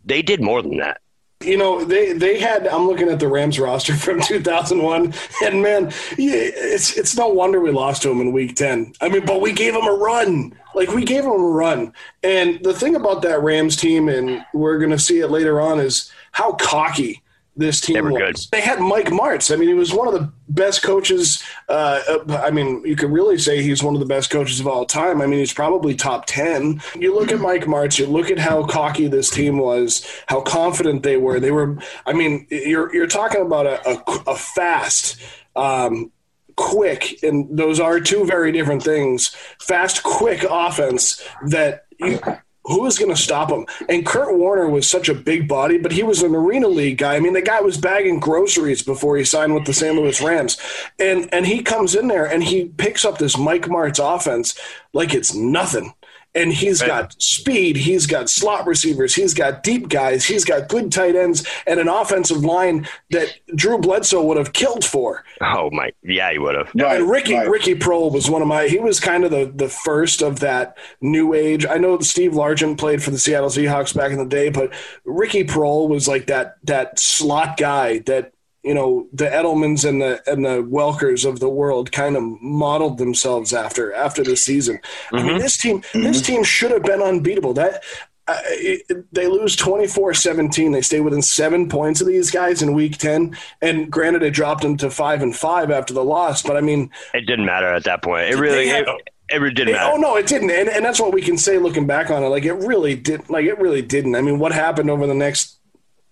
They did more than that. You know they they had i'm looking at the rams roster from 2001 and man it's it's no wonder we lost to them in week 10 i mean but we gave them a run. Like we gave them a run. And the thing about that rams team and we're going to see it later on is how cocky this team They were was. good. They had Mike Martz. I mean, he was one of the best coaches. Uh, I mean, you could really say he's one of the best coaches of all time. I mean, he's probably top 10. You look at Mike Martz, you look at how cocky this team was, how confident they were. They were, I mean, you're, you're talking about a, a, a fast, um, quick, and those are two very different things. Fast, quick offense that you, who is going to stop him? And Kurt Warner was such a big body, but he was an arena league guy. I mean, the guy was bagging groceries before he signed with the St. Louis Rams, and and he comes in there and he picks up this Mike Martz offense like it's nothing. And he's Right. got speed, he's got slot receivers, he's got deep guys, he's got good tight ends, and an offensive line that Drew Bledsoe would have killed for. Oh my, yeah, he would have. Right, and Ricky right. Ricky Proehl was one of my. He was kind of the the first of that new age. I know Steve Largent played for the Seattle Seahawks back in the day, but Ricky Proehl was like that that slot guy that you know the Edelmans and the and the Welkers of the world kind of modeled themselves after after the season. I mean, this team this team should have been unbeatable. That uh, it, they lose 24-17 they stay within seven points of these guys in week 10 and granted it dropped them to five and five after the loss but i mean it didn't matter at that point it really had, it, it really didn't matter. Oh no, it didn't, and, and that's what we can say looking back on it. Like it really did. Like it really didn't. I mean, what happened over the next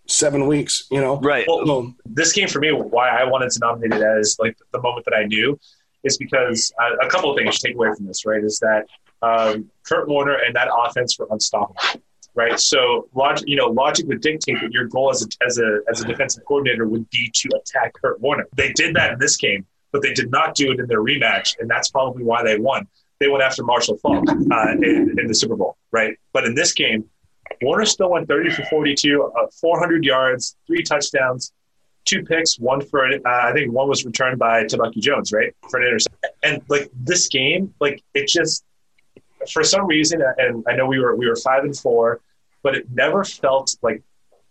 seven weeks? You know, right? Well, this game for me, why I wanted to nominate it as like the moment that I knew, is because uh, a couple of things to take away from this. Right, is that um, Kurt Warner and that offense were unstoppable. Right, so logic, you know, logic would dictate that your goal as a as a as a defensive coordinator would be to attack Kurt Warner. They did that in this game, but they did not do it in their rematch, and that's probably why they won they went after Marshall Faulk uh, in, in, the Super Bowl, right? But in this game, Warner still went 30 for 42, uh, 400 yards, three touchdowns, two picks, one for, uh, I think one was returned by Tebucky Jones, right? For an interception. And like this game, like it just, for some reason, and I know we were, we were five and four, but it never felt like,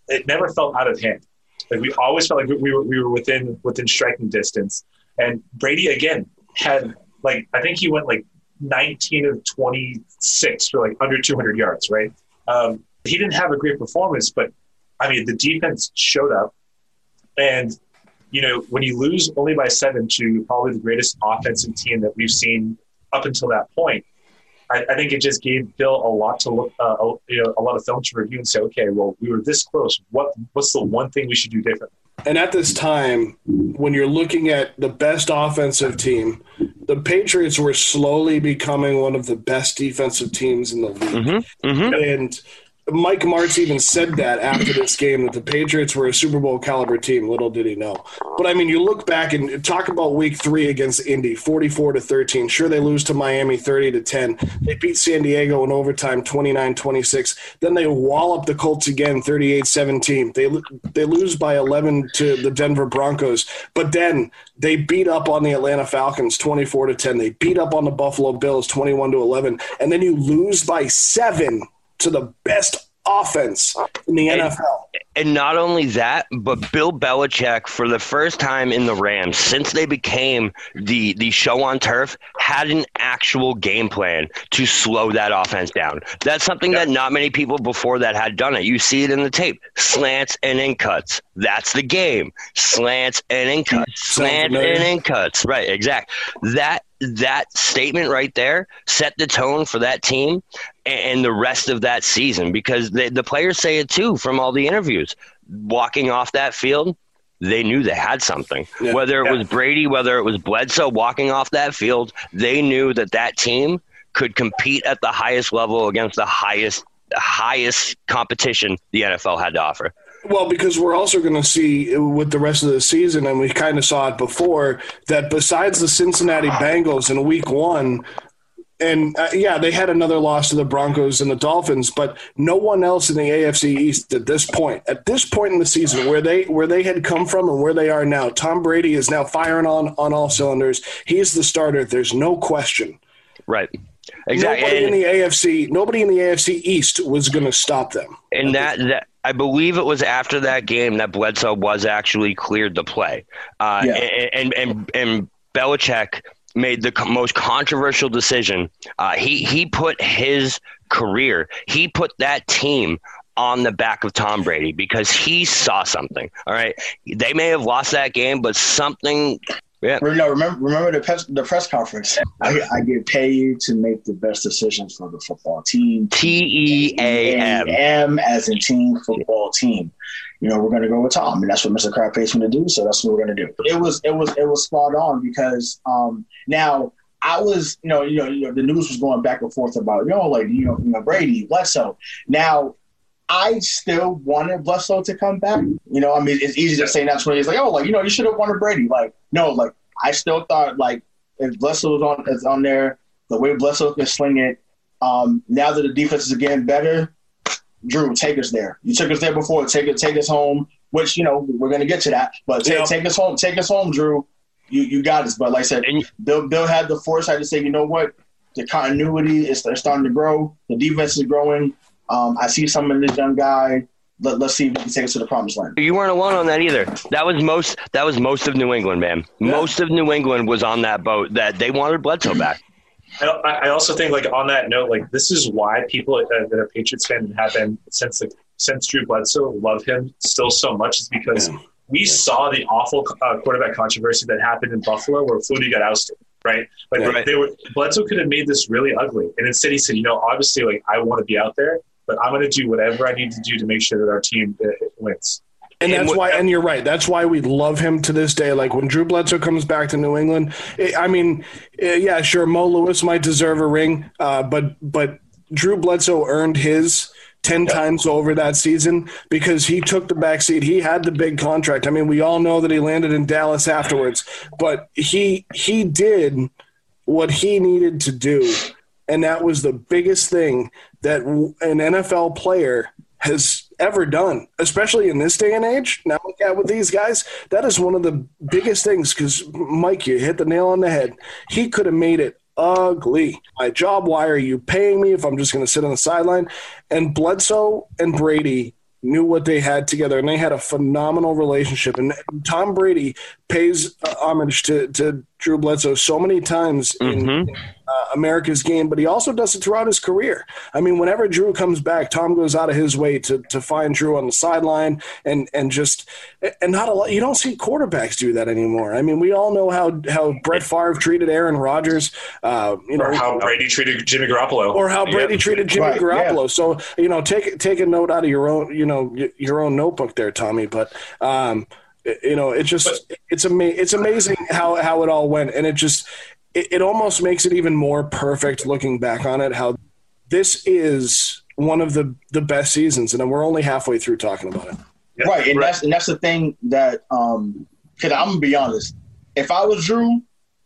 it never felt out of hand. Like we always felt like we were, we were within, within striking distance. And Brady again had like, I think he went like 19 of 26 for like under 200 yards, right? Um, he didn't have a great performance, but I mean, the defense showed up. And, you know, when you lose only by seven to probably the greatest offensive team that we've seen up until that point, I, I think it just gave Bill a lot to look, uh, you know, a lot of film to review and say, okay, well, we were this close. What, what's the one thing we should do differently? And at this time, when you're looking at the best offensive team, the Patriots were slowly becoming one of the best defensive teams in the league. Mm-hmm, mm-hmm. And Mike Martz even said that after this game that the Patriots were a Super Bowl caliber team. Little did he know. But I mean, you look back and talk about Week Three against Indy, forty-four to thirteen. Sure, they lose to Miami, thirty to ten. They beat San Diego in overtime, 29-26. Then they wallop the Colts again, 38-17. They they lose by eleven to the Denver Broncos. But then they beat up on the Atlanta Falcons, twenty-four to ten. They beat up on the Buffalo Bills, twenty-one to eleven. And then you lose by seven to the best offense in the and, NFL. And not only that, but Bill Belichick, for the first time in the Rams since they became the the show on turf, had an actual game plan to slow that offense down. That's something that not many people before that had done it. You see it in the tape: slants and in cuts. That's the game. Slants and in cuts. Slants and in cuts. Right. Exact. That that statement right there set the tone for that team and the rest of that season because the, the players say it too from all the interviews. Walking off that field, they knew they had something. Yeah, whether it yeah. was Brady, whether it was Bledsoe walking off that field, they knew that that team could compete at the highest level against the highest highest competition the NFL had to offer. Well, because we're also going to see with the rest of the season, and we kind of saw it before, that besides the Cincinnati Bengals in week one, and uh, yeah, they had another loss to the Broncos and the Dolphins, but no one else in the AFC East at this point, at this point in the season, where they where they had come from and where they are now, Tom Brady is now firing on on all cylinders. He's the starter. There's no question. Right. Exactly. Nobody and, in the AFC, nobody in the AFC East was going to stop them. And that, that I believe it was after that game that Bledsoe was actually cleared to play. Uh, yeah. and, and, and, and Belichick made the most controversial decision. Uh, he, he put his career, he put that team on the back of Tom Brady because he saw something. All right. They may have lost that game, but something yeah. No, remember, remember the press, the press conference. I, I get paid to make the best decisions for the football team. T E A M. M as in team football team. You know, we're going to go with Tom, and that's what Mr. Kraft pays me to do. So that's what we're going to do. It was, it was, it was spot on because um, now I was, you know, you know, you know, the news was going back and forth about, you know, like you know, you know Brady, Bledsoe. Now I still wanted Bledsoe to come back. You know, I mean, it's easy to say that's when he's like, oh, like you know, you should have wanted Brady. Like, no, like I still thought like if Bledsoe was on is on there, the way Bledsoe can sling it. Um, now that the defense is getting better, Drew, take us there. You took us there before. Take it, take us home. Which you know we're gonna get to that, but take, take us home. Take us home, Drew. You you got us. But like I said, Bill Bill had the foresight to say, you know what, the continuity is starting to grow. The defense is growing. Um, I see some in this young guy. Let, us see if he can take us to the promised land. You weren't alone on that either. That was most. That was most of New England, man. Yeah. Most of New England was on that boat that they wanted Bledsoe back. I, I also think, like on that note, like this is why people that are Patriots fans and have been since like since Drew Bledsoe love him still so much is because Yeah. we saw the awful uh, quarterback controversy that happened in Buffalo where Flutie got ousted. Right, like Right. they were Bledsoe could have made this really ugly, and instead he said, "You know, obviously, like I want to be out there, but I'm going to do whatever I need to do to make sure that our team uh, wins." And And that's why, and you're right. That's why we love him to this day. Like when Drew Bledsoe comes back to New England, eh, I mean, eh, yeah, sure, Mo Lewis might deserve a ring, uh, but but Drew Bledsoe earned his ten times over that season because he took the back seat. He had the big contract. I mean, we all know that he landed in Dallas afterwards, but he he did what he needed to do, and that was the biggest thing that an NFL player has ever done, especially in this day and age. Now, look at with these guys, that is one of the biggest things. Because Mike, you hit the nail on the head. He could have made it ugly. My job. Why are you paying me if I'm just going to sit on the sideline? And Bledsoe and Brady knew what they had together, and they had a phenomenal relationship. And Tom Brady pays uh, homage to, to Drew Bledsoe so many times in, Mhm. Uh, America's game, but he also does it throughout his career. I mean, whenever Drew comes back, Tom goes out of his way to, to find Drew on the sideline and and just and not a lot. You don't see quarterbacks do that anymore. I mean, we all know how how Brett Favre treated Aaron Rodgers. Uh, you know Or how Brady treated Jimmy Garoppolo, or how Brady Yeah. treated Jimmy Right, Garoppolo. So you know, take take a note out of your own you know your own notebook there, Tommy. But um, you know, it just it's ama- it's amazing how how it all went, and it just it, it almost makes it even more perfect looking back on it. How this is one of the the best seasons, and we're only halfway through talking about it. Yeah. right, and that's and that's the thing that um, because I'm gonna be honest, if I was Drew,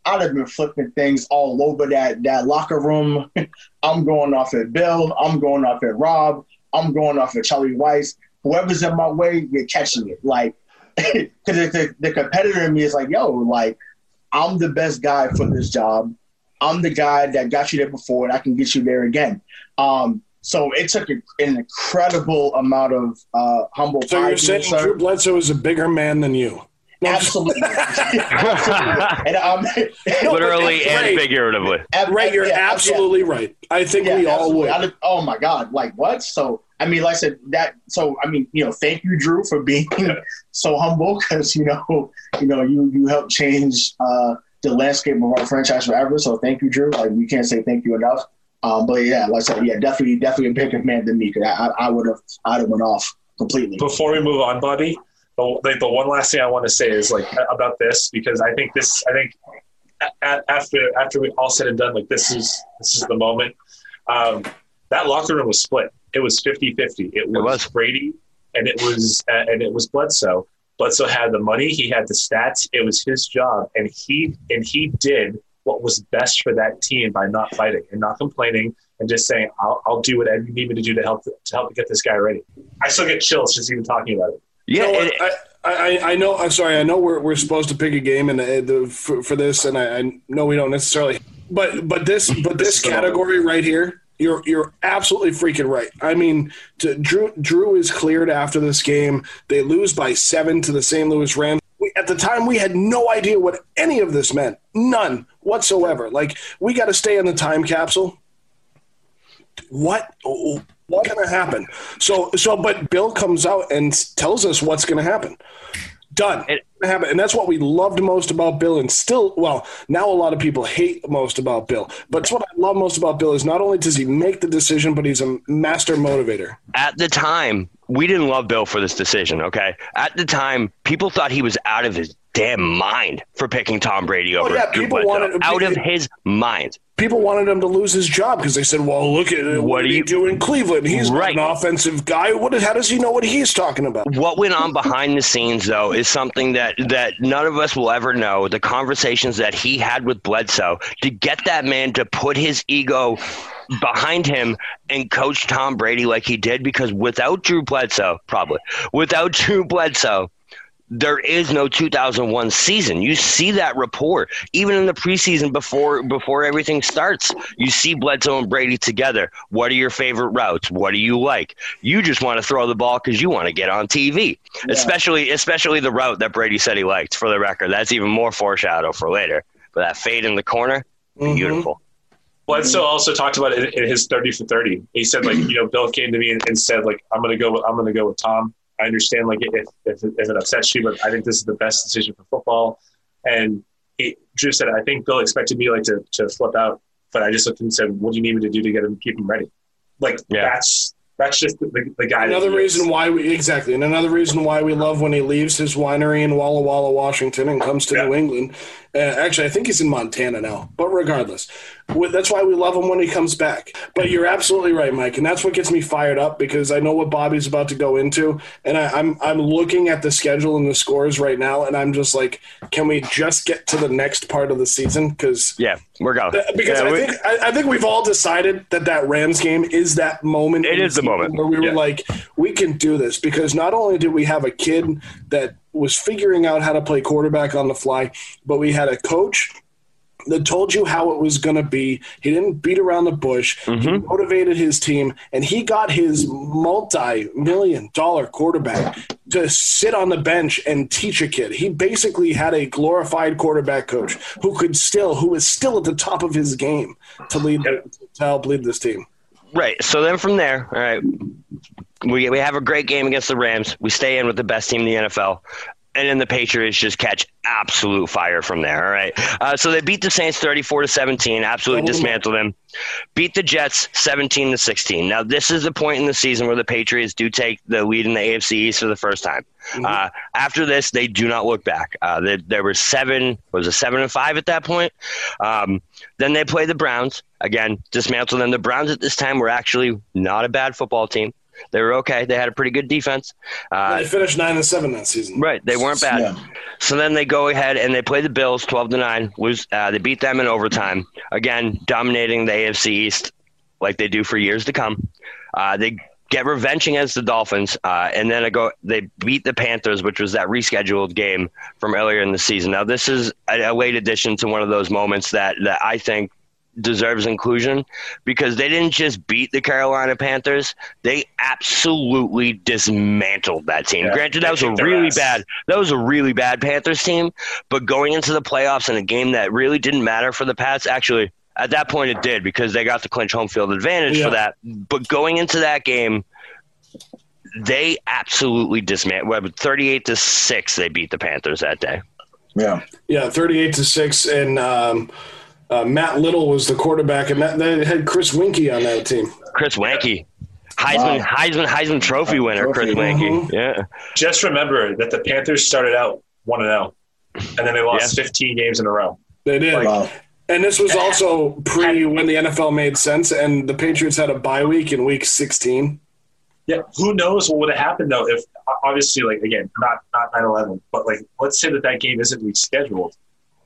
I'd have been flipping things all over that that locker room. I'm going off at Bill. I'm going off at Rob. I'm going off at Charlie Weis. Whoever's in my way, you're catching it. Like, because the, the competitor in me is like, yo, like, I'm the best guy for this job. I'm the guy that got you there before, and I can get you there again. Um, so it took a, an incredible amount of uh, humble So you're saying sir. Drew Bledsoe is a bigger man than you? No, I'm Absolutely. Absolutely. And, um, Literally that's and great. figuratively. ab- Right, you're yeah, absolutely right. I think yeah, we all would. I oh my God! Like what? So I mean, like I said, that. So I mean, you know, thank you, Drew, for being so humble because you know, you know, you you helped change uh, the landscape of our franchise forever. So thank you, Drew. Like we can't say thank you enough. Um, but yeah, like I said, yeah, definitely, definitely a bigger man than me. Cause I, I would have, I'd have went off completely. before we move on, Bobby, the, like the one last thing I want to say is like about this because I think this, I think a- after after we all said and done, like this is this is the moment. Um, that locker room was split. It was 50-50. It was, was. Brady and it was uh, and it was Bledsoe. Bledsoe had the money. He had the stats. It was his job, and he and he did what was best for that team by not fighting and not complaining and just saying, "I'll, I'll do what you need me to do to help to help get this guy ready." I still get chills just even talking about it. Yeah, You know I, I, I know. I'm sorry. I know we're, we're supposed to pick a game and uh, the, for, for this, and I, I know we don't necessarily. But but this but this category right here, you're you're absolutely freaking right. I mean, to, Drew Drew is cleared after this game. They lose by seven to the St. Louis Rams. We, at the time, we had no idea what any of this meant. None whatsoever. Like we got to stay in the time capsule. What? What's going to happen? So, so, but Bill comes out and tells us what's going to happen. Done. It-. And that's what we loved most about Bill. And still, well, now a lot of people hate most about Bill. But it's what I love most about Bill is not only does he make the decision, but he's a master motivator. at the time, we didn't love Bill for this decision, okay? At the time, people thought he was out of his damn mind for picking Tom Brady oh, over Oh, yeah, people Bledsoe. wanted- out of his mind. People wanted him to lose his job because they said, "Well, look at what, What did do he you- do in Cleveland? He's not Right. an offensive guy. What? How does he know what he's talking about?" What went on behind the scenes, though, is something that, that none of us will ever know. The conversations that he had with Bledsoe to get that man to put his ego behind him and coach Tom Brady like he did, because without Drew Bledsoe, probably, without Drew Bledsoe, there is no 2001 season. You see that report even in the preseason before before everything starts. You see Bledsoe and Brady together. What are your favorite routes? What do you like? You just want to throw the ball because you want to get on TV. Especially especially the route that Brady said he liked. For the record, that's even more foreshadow for later. But that fade in the corner, Mhm. beautiful. Bledsoe also talked about it in his thirty for thirty. He said like you know Bill came to me and, and said like I'm gonna go with, I'm gonna go with Tom. I understand like if, if if it upsets you, but I think this is the best decision for football. And he, Drew said I think Bill expected me like to to flip out, but I just looked at him and said, what do you need me to do to get him keep him ready? Like Yeah. that's that's just the, the guy. Another he is. reason why we exactly, and another reason why we love when he leaves his winery in Walla Walla, Washington, and comes to Yeah. New England. Uh, actually, I think he's in Montana now, but regardless, that's why we love him when he comes back. But you're absolutely right, Mike, and that's what gets me fired up because I know what Bobby's about to go into, and I, I'm I'm looking at the schedule and the scores right now, and I'm just like, can we just get to the next part of the season? Because Yeah, we're going. because Yeah, I we- think I, I think we've all decided that that Rams game is that moment. It is the moment. where we were like, we can do this because not only did we have a kid that was figuring out how to play quarterback on the fly, but we had a coach that told you how it was going to be. He didn't beat around the bush. He Mm-hmm. motivated his team, and he got his multi-million dollar quarterback to sit on the bench and teach a kid. He basically had a glorified quarterback coach who could still, who is still at the top of his game to lead, to help lead this team. Right. So then from there, all right, we we have a great game against the Rams. We stay in with the best team in the NFL. And then the Patriots just catch absolute fire from there. All right. Uh, so they beat the Saints 34 to 17, absolutely dismantled them. Beat the Jets 17 to 16. Now, this is the point in the season where the Patriots do take the lead in the AFC East for the first time. Uh, after this, they do not look back. Uh, they, there were seven, was it seven and five at that point? Um, then they play the Browns again, dismantle them. The Browns at this time were actually not a bad football team. They were okay. They had a pretty good defense. Uh, they finished nine and seven that season. right, they weren't bad. Yeah. So then they go ahead and they play the Bills, twelve to nine. Lose. Uh, they beat them in overtime. Again, dominating the AFC East like they do for years to come. Uh, they get revenge against the Dolphins, uh, and then I go. They beat the Panthers, which was that rescheduled game from earlier in the season. Now this is a, a late addition to one of those moments that that I think deserves inclusion because they didn't just beat the Carolina Panthers; they absolutely dismantled that team. Yeah, Granted, that was a really ass. bad that was a really bad Panthers team, but going into the playoffs in a game that really didn't matter for the Pats, actually, at that point it did because they got the clinch home field advantage Yeah. for that. But going into that game, they absolutely dismantled. Well, 38 to 6, they beat the Panthers that day. Yeah. Yeah, thirty-eight to six, and um, uh, Matt Lytle was the quarterback, and that, they had Chris Weinke on that team. Chris Weinke. Heisman, Wow. Heisman, Heisman Trophy winner, Chris Trophy. Weinke. Mhm. Yeah, Just remember that the Panthers started out one and zero, and then they lost 15 games in a row. They did. Wow. And this was also pre when the NFL made sense, and the Patriots had a bye week in week 16. Yeah, who knows what would have happened though if obviously like again not not 9/11, but like let's say that that game isn't rescheduled.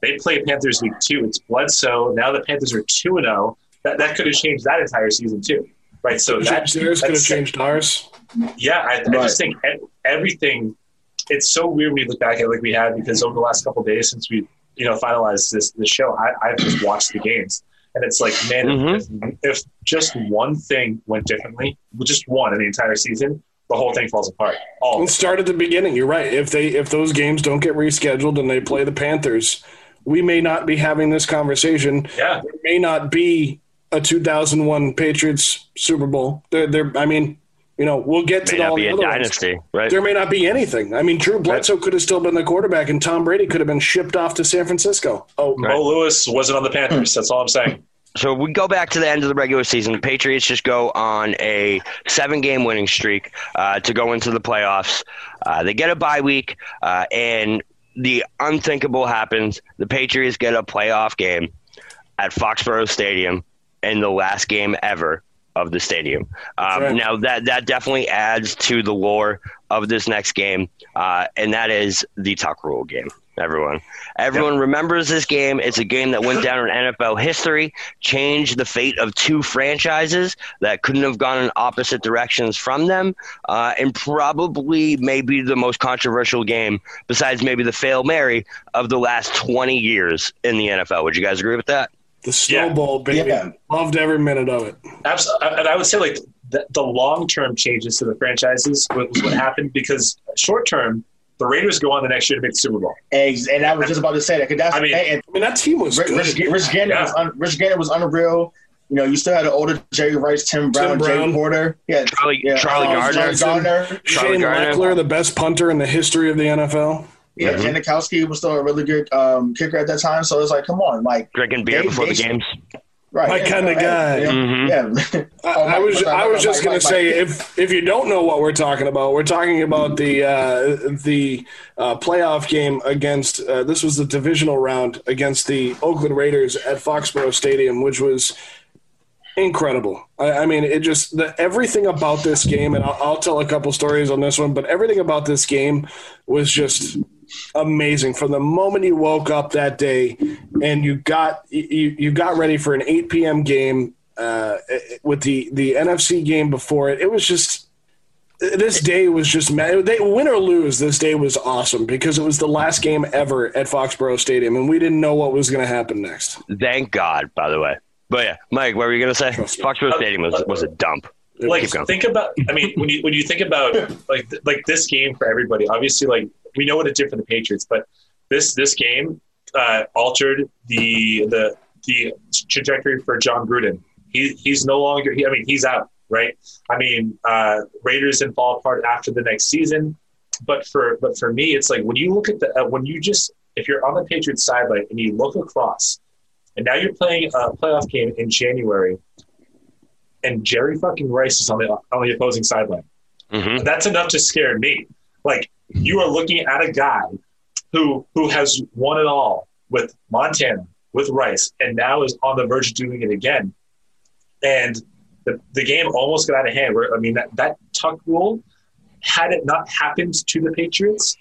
They play Panthers week two. It's Bledsoe. Now the Panthers are two and zero. That that could have changed that entire season too, right? So that Theirs could have changed ours. Yeah, I, I just think e- everything. It's so weird when you look back at it like we had because over the last couple of days since we you know finalized this this show, I, I've just watched the games and it's like man, Mhm. if, if just one thing went differently, just one in the entire season, the whole thing falls apart. All of Let's start at the beginning. You're right. If they if those games don't get rescheduled and they play the Panthers, we may not be having this conversation. yeah, There may not be a 2001 Patriots Super Bowl. There, there. I mean, you know, we'll get to may all not be the a other ones. dynasty, right? There may not be anything. I mean, Drew Bledsoe could have still been the quarterback, and Tom Brady could have been shipped off to San Francisco. Oh, Mo Lewis wasn't on the Panthers. That's all I'm saying. So we go back to the end of the regular season. The Patriots just go on a seven-game winning streak uh, to go into the playoffs. Uh, they get a bye week, uh, and the unthinkable happens. The Patriots get a playoff game at Foxborough Stadium in the last game ever of the stadium. Um, right. Now that that definitely adds to the lore of this next game, uh, and that is the Tuck Rule game. Everyone, everyone remembers this game. It's a game that went down in NFL history, changed the fate of two franchises that couldn't have gone in opposite directions from them, uh, and probably maybe the most controversial game besides maybe the fail Mary of the last twenty years in the NFL. Would you guys agree with that? the snowball, Yeah. Baby. Yeah. Loved every minute of it. Absolutely. And I would say like the, the long term changes to the franchises was what happened because short term, the Raiders go on the next year to make the Super Bowl. Eggs, and I was just about to say that because that's I mean- and, I mean, that team was and good. Rich, Rich Gannon Yeah. was un, Rich Gannon was unreal. You know, you still had an older Jerry Rice, Tim Brown, Brown. Jay Porter. Yeah, Charlie, yeah, Charlie um, Garner. Charlie Garner. Charlie Shane Garner. Lechler, the best punter in the history of the NFL. Yeah, Mhm. Janikowski was still a really good um, kicker at that time. So it's like, come on, like, Drinking beer They- before they- the games. Right? My yeah, kinda right, guy. Yeah, Mhm. yeah. I, Oh, I Mike- was I was just gonna say if if you don't know what we're talking about, we're talking about the uh, the uh, playoff game against uh, this was the divisional round against the Oakland Raiders at Foxborough Stadium, which was incredible. I, I mean, it just the, everything about this game, and I'll, I'll tell a couple stories on this one, but everything about this game was just amazing from the moment you woke up that day and you got you, you got ready for an 8 p.m. game uh, with the the NFC game before it. It was just this day was just ma- they win or lose. This day was awesome because it was the last game ever at Foxborough Stadium, and we didn't know what was going to happen next. Thank God, by the way. But yeah, Mike, what were you gonna say? Foxborough Stadium was was a dump. like think about i mean when you when you think about like like this game for everybody obviously like we know what it did for the patriots but this this game uh altered the the the trajectory for jon gruden he he's no longer he, i mean he's out right i mean uh raiders didn't fall apart after the next season but for but for me it's like when you look at the uh, when you just if you're on the patriots sideline and you look across and now you're playing a playoff game in january and Jerry fucking Rice is on the on the opposing sideline. hmm That's enough to scare me. You are looking at a guy who who has won it all with Montana, with Rice, and now is on the verge of doing it again. And the, the game almost got out of hand. Where I mean that, that tuck rule, had it not happened to the Patriots,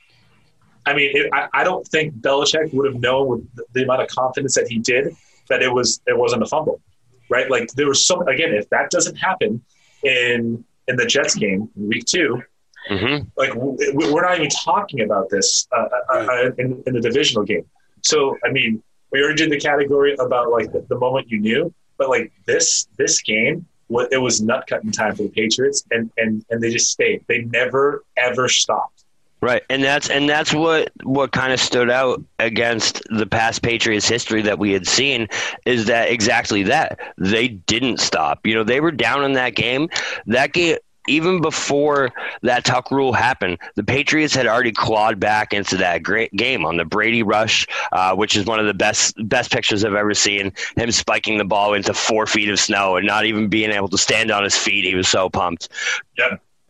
I mean it, I, I don't think Belichick would have known with the, amount of confidence that he did that it was it wasn't a fumble, right? Like there was some again if that doesn't happen in in the Jets game in week two, hmm like we're not even talking about this uh, uh, uh, in, in the divisional game. So I mean, we already did the category about like the, the moment you knew, but like this this game, what it was nut cutting time for the Patriots, and and and they just stayed. They never ever stopped. Right, and that's and that's what what kind of stood out against the past Patriots history that we had seen is that exactly that they didn't stop. You know, they were down in that game. That game even before that tuck rule happened, the Patriots had already clawed back into that great game on the Brady rush, uh, which is one of the best best pictures I've ever seen. Him spiking the ball into four feet of snow and not even being able to stand on his feet. He was so pumped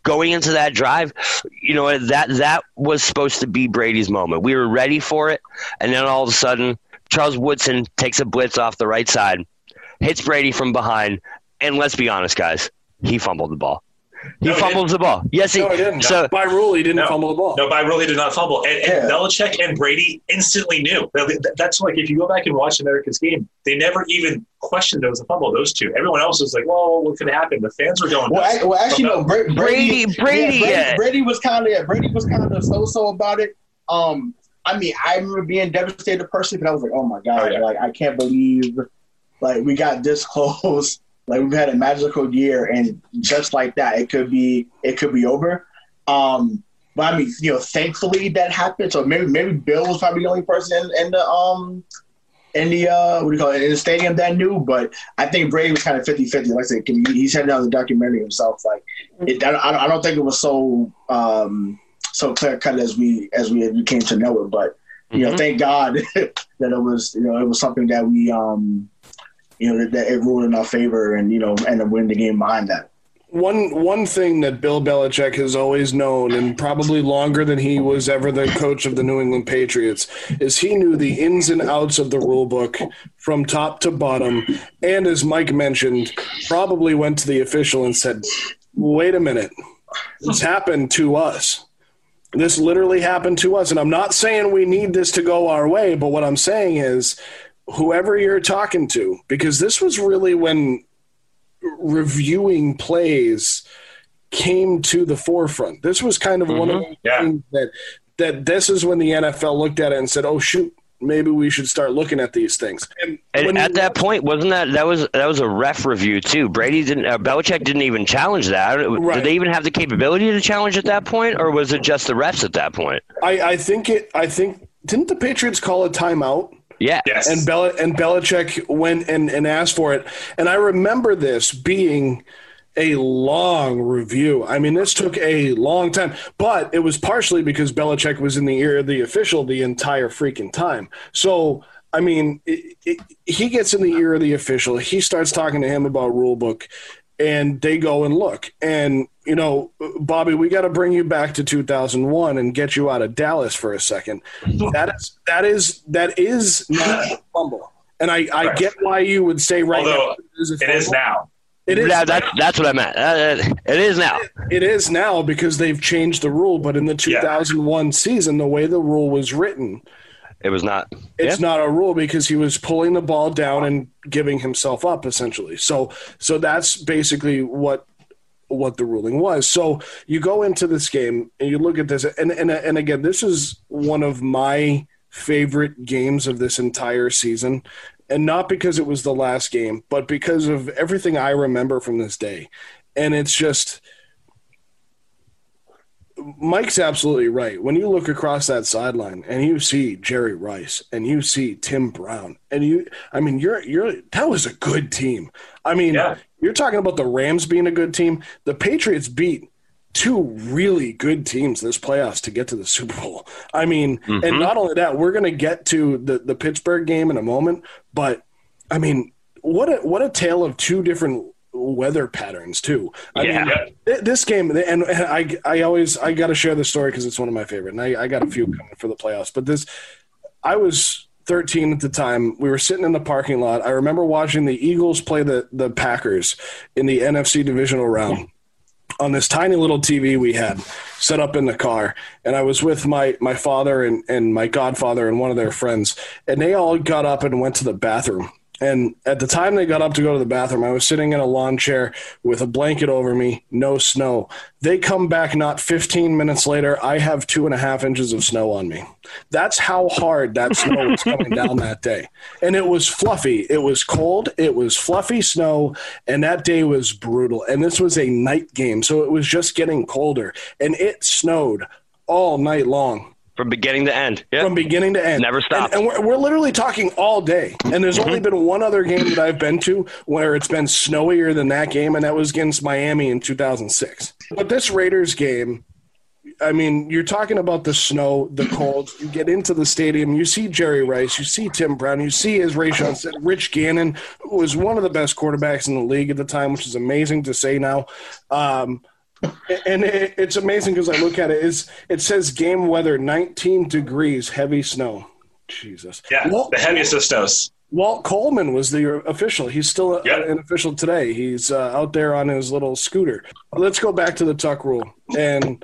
going into that drive, you know that that was supposed to be Brady's moment. We were ready for it, and then all of a sudden, Charles Woodson takes a blitz off the right side, hits Brady from behind, and let's be honest, guys, he fumbled the ball. He No, fumbles the ball. Yes, he. No, he didn't. So By rule, he didn't No. fumble the ball. No, by rule, he did not fumble. And, and Yeah. Belichick and Brady instantly knew. That's like if you go back and watch America's game, they never even questioned it was a fumble. Those two. Everyone else was like, "Well, what could happen?" The fans were going. Well. I, well, actually, no. Brady, Brady- Brady, Brady, yeah, yeah. Brady, Brady was kind of, yeah, Brady was kind of so-so about it. Um, I mean, I remember being devastated personally, but I was like, oh my god, Oh, yeah. like I can't believe, like we got this close. Like we've had a magical year, and just like that, it could be, it could be over. Um, but I mean, you know, thankfully that happened. So maybe, maybe Bill was probably the only person in, in the um in the uh what do you call it in the stadium that knew. But I think Brady was kind of 50-50. Like I said, he, said it on the documentary himself. Like it, I, don't- I don't think it was so um so clear cut as we as we, we came to know it. But you know, Mhm. thank God that it was you know it was something that we um you know that, it ruled in our favor and you know and win the game behind that. One one thing that Bill Belichick has always known, and probably longer than he was ever the coach of the New England Patriots, is he knew the ins and outs of the rule book from top to bottom. And as Mike mentioned, probably went to the official and said, "Wait a minute, this happened to us." This literally happened to us. And I'm not saying we need this to go our way, but what I'm saying is whoever you're talking to, because this was really when reviewing plays came to the forefront. This was kind of one of the Yeah. things that that this is when the NFL looked at it and said, "Oh shoot, maybe we should start looking at these things." And, And at that point, wasn't that that was that was a ref review too? Brady didn't, uh, Belichick didn't even challenge that. Right. Did they even have the capability to challenge at that point, or was it just the refs at that point? I, I think it. I think didn't the Patriots call a timeout Yeah. Yes. and Bel- and Belichick went and, and asked for it. And I remember this being a long review. I mean, this took a long time, but it was partially because Belichick was in the ear of the official the entire freaking time. So, I mean, it, it, he gets in the ear of the official. He starts talking to him about rule book, and they go and look. And you know, Bobby, we got to bring you back to 2001 and get you out of Dallas for a second. That is that is that is not a fumble. And I, I get why you would say right Although now it is, a it is now. It is Yeah, that's that's what I meant. Uh, it is now. it is now because they've changed the rule. But in the 2001 season, the way the rule was written, It was not. it's Yeah. not a rule because he was pulling the ball down and giving himself up essentially. So so that's basically what what the ruling was. So you go into this game and you look at this and and and again this is one of my favorite games of this entire season and not because it was the last game but because of everything I remember from this day. And it's just Mike's absolutely right. When you look across that sideline and you see Jerry Rice and you see Tim Brown and you I mean you're you're that was a good team. I mean, Yeah. you're talking about the Rams being a good team. The Patriots beat two really good teams this playoffs to get to the Super Bowl. I mean, and mm-hmm. not only that, we're going to get to the the Pittsburgh game in a moment, but I mean, what a what a tale of two different weather patterns too. I Yeah. mean, Th- this game and, and I I always I got to share this story because it's one of my favorite and I, I got a few coming for the playoffs but this I was 13 at the time we were sitting in the parking lot I remember watching the Eagles play the the Packers in the NFC divisional round on this tiny little TV we had set up in the car and I was with my my father and and my godfather and one of their friends and they all got up and went to the bathroom and at the time they got up to go to the bathroom, I was sitting in a lawn chair with a blanket over me, no snow. They come back not 15 minutes later. I have two and a half inches of snow on me. That's how hard that snow was coming down that day. And it was fluffy. It was cold. It was fluffy snow. And that day was brutal. And this was a night game. So it was just getting colder. And it snowed all night long From beginning to end. Yeah. from beginning to end. Never stopped. And, and we're, we're literally talking all day. And there's Mm-hmm. only been one other game that I've been to where it's been snowier than that game, and that was against Miami in 2006. But this Raiders game, I mean, you're talking about the snow, the cold. You get into the stadium, you see Jerry Rice, you see Tim Brown, you see, as Rayshon said, Rich Gannon, who was one of the best quarterbacks in the league at the time, which is amazing to say now. Um, and it, it's amazing because I look at it. Is it says game weather 19 degrees, heavy snow. Jesus. Yeah. Walt, The heaviest of snows. Walt Coleman was the official. He's still a, Yep. an official today. He's uh, out there on his little scooter. Let's go back to the tuck rule, and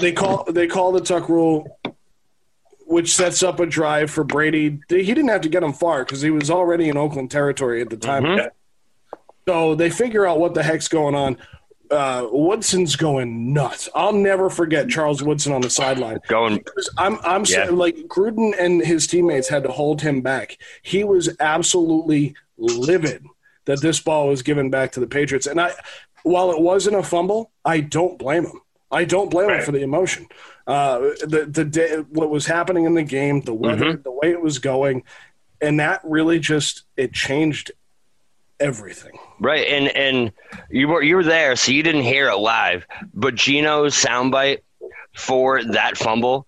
they call they call the tuck rule, which sets up a drive for Brady. He didn't have to get him far because he was already in Oakland territory at the time. Mhm. So they figure out what the heck's going on. Uh, Woodson's going nuts. I'll never forget Charles Woodson on the sideline. Going I'm, I'm Yeah. saying, like Gruden and his teammates had to hold him back. He was absolutely livid that this ball was given back to the Patriots. And I, while it wasn't a fumble, I don't blame him. I don't blame him for the emotion. Uh, the the day, what was happening in the game, the weather, the way it was going, and that really just it changed everything. Right, and and you were you were there, so you didn't hear it live. But Gino's soundbite for that fumble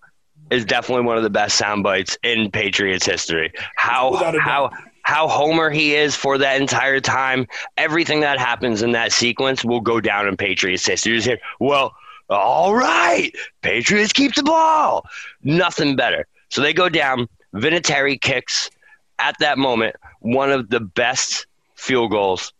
is definitely one of the best sound bites in Patriots history. How Without a doubt. how how homer he is for that entire time. Everything that happens in that sequence will go down in Patriots history. You just hear, well, all right, Patriots keep the ball. Nothing better. So they go down. Vinatieri kicks at that moment one of the best field goals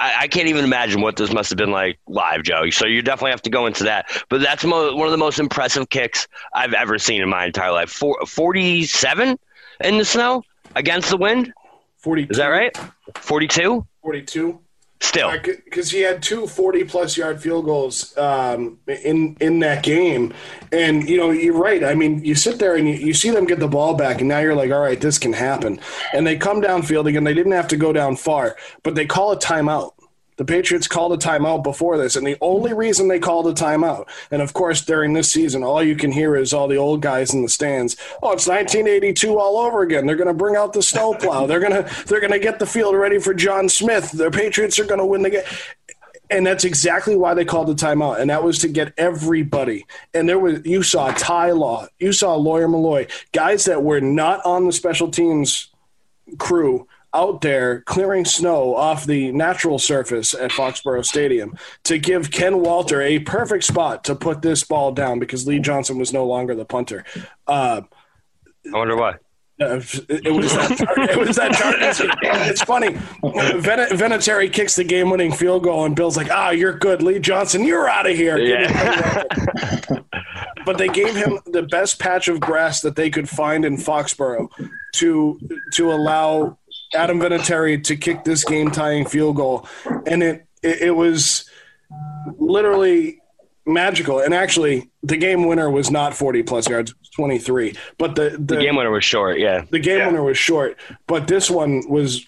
I, I can't even imagine what this must have been like live, Joe. So you definitely have to go into that. But that's mo- one of the most impressive kicks I've ever seen in my entire life. Four, 47 in the snow against the wind. 42, Is that right? 42? 42. Still. because he had two 40 plus yard field goals um, in in that game. And you know you're right. I mean you sit there and you, you see them get the ball back and now you're like all right this can happen. And they come downfield again. They didn't have to go down far but they call a timeout The Patriots called a timeout before this, and the only reason they called a timeout, and of course during this season, all you can hear is all the old guys in the stands. Oh, it's 1982 all over again. They're going to bring out the snowplow. they're going to they're going to get the field ready for John Smith. The Patriots are going to win the game. And that's exactly why they called the timeout, and that was to get everybody. And there was you saw Ty Law, you saw Lawyer Milloy guys that were not on the special teams crew out there clearing snow off the natural surface at Foxborough Stadium to give Ken Walter a perfect spot to put this ball down because Lee Johnson was no longer the punter. Uh, I wonder why. Uh, it was that. It was that. It's funny. Ven- Vinatieri kicks the game-winning field goal, and Bill's like, "Ah, you're good, Lee Johnson. You're out of here." Yeah. but they gave him the best patch of grass that they could find in Foxborough to to allow Adam Vinatieri to kick this game-tying field goal, and it it, it was literally magical. And actually, the game winner was not 40 plus yards; 23. But the the, The game winner was short. Yeah. the game Yeah. winner was short, but this one was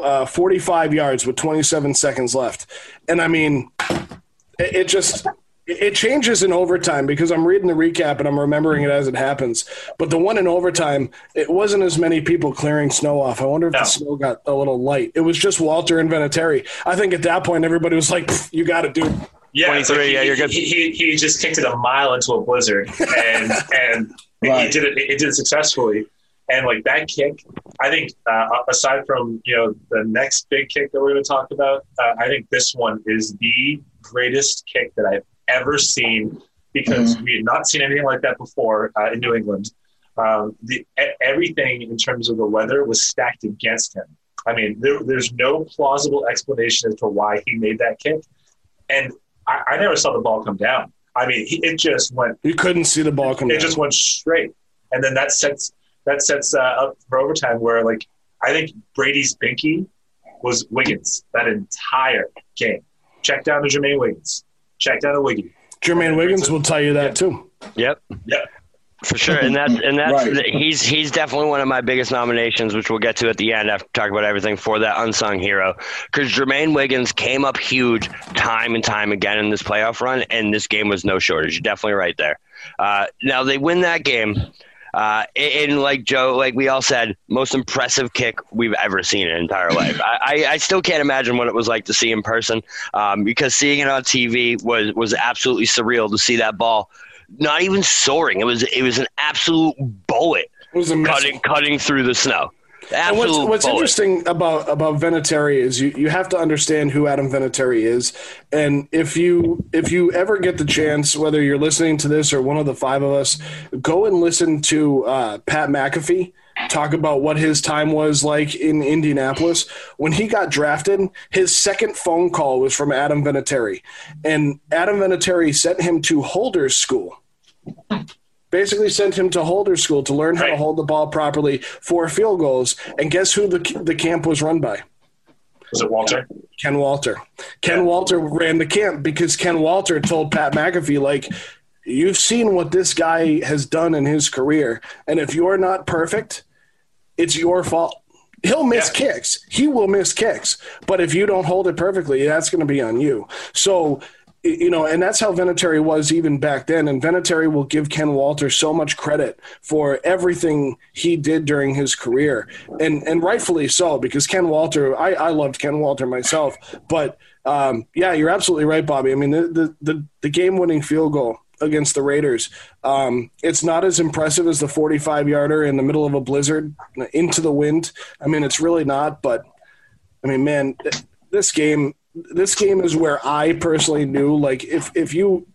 uh, 45 yards with 27 seconds left. And I mean, it, it just it changes in overtime because I'm reading the recap and I'm remembering it as it happens. But the one in overtime, it wasn't as many people clearing snow off. I wonder if No. the snow got a little light. It was just Walter and Vinatieri. I think at that point everybody was like, "You got to do." Yeah, it's 23, he, yeah, you're good. He, he, he just kicked it a mile into a blizzard, and and he did it. He did it successfully, and like that kick, I think uh, aside from you know the next big kick that we're going to talk about, uh, I think this one is the greatest kick that I've ever seen because we had not seen anything like that before uh, in New England. Um, the everything in terms of the weather was stacked against him. I mean, there, there's no plausible explanation as to why he made that kick, and I, I never saw the ball come down. I mean, he, it just went. You couldn't see the ball come down. It down. just went straight, and then that sets that sets uh, up for overtime. Where like I think Brady's binky was Wiggins that entire game. Check down to Jermaine Wiggins. Check out to Wiggy. Jermaine Wiggins will tell you that too. Yep. Yep. For sure, and that's and that's Right. he's he's definitely one of my biggest nominations, which we'll get to at the end after talk about everything for that unsung hero. Because Jermaine Wiggins came up huge time and time again in this playoff run, and this game was no shortage. You're definitely right there. Uh, now they win that game, uh, and like Joe, like we all said, most impressive kick we've ever seen in entire life. I, I, I still can't imagine what it was like to see in person, um, because seeing it on TV was was absolutely surreal to see that ball not even soaring. It was it was an absolute bullet It was a cutting cutting through the snow. And what's, what's bullet. interesting about about Vinatieri is you, you have to understand who Adam Vinatieri is, and if you if you ever get the chance, whether you're listening to this or one of the five of us, go and listen to uh, Pat McAfee talk about what his time was like in Indianapolis when he got drafted. His second phone call was from Adam Vinatieri, and Adam Vinatieri sent him to Holder's School basically sent him to Holder School to learn how to hold the ball properly for field goals. And guess who the the camp was run by? Was it Walter? Ken Walter. Ken Yeah. Walter ran the camp because Ken Walter told Pat McAfee, like, you've seen what this guy has done in his career. And if you're not perfect, it's your fault. He'll miss Yeah. kicks. He will miss kicks. But if you don't hold it perfectly, that's going to be on you. So, you know, and that's how Vinatieri was even back then. And Vinatieri will give Ken Walter so much credit for everything he did during his career. And and rightfully so, because Ken Walter, I, I loved Ken Walter myself. But um, yeah, you're absolutely right, Bobby. I mean, the, the, the, the game winning field goal against the Raiders. Um, it's not as impressive as the 45 yarder in the middle of a blizzard into the wind. I mean, it's really not. But I mean, man, this game, this game is where I personally knew, like, if if you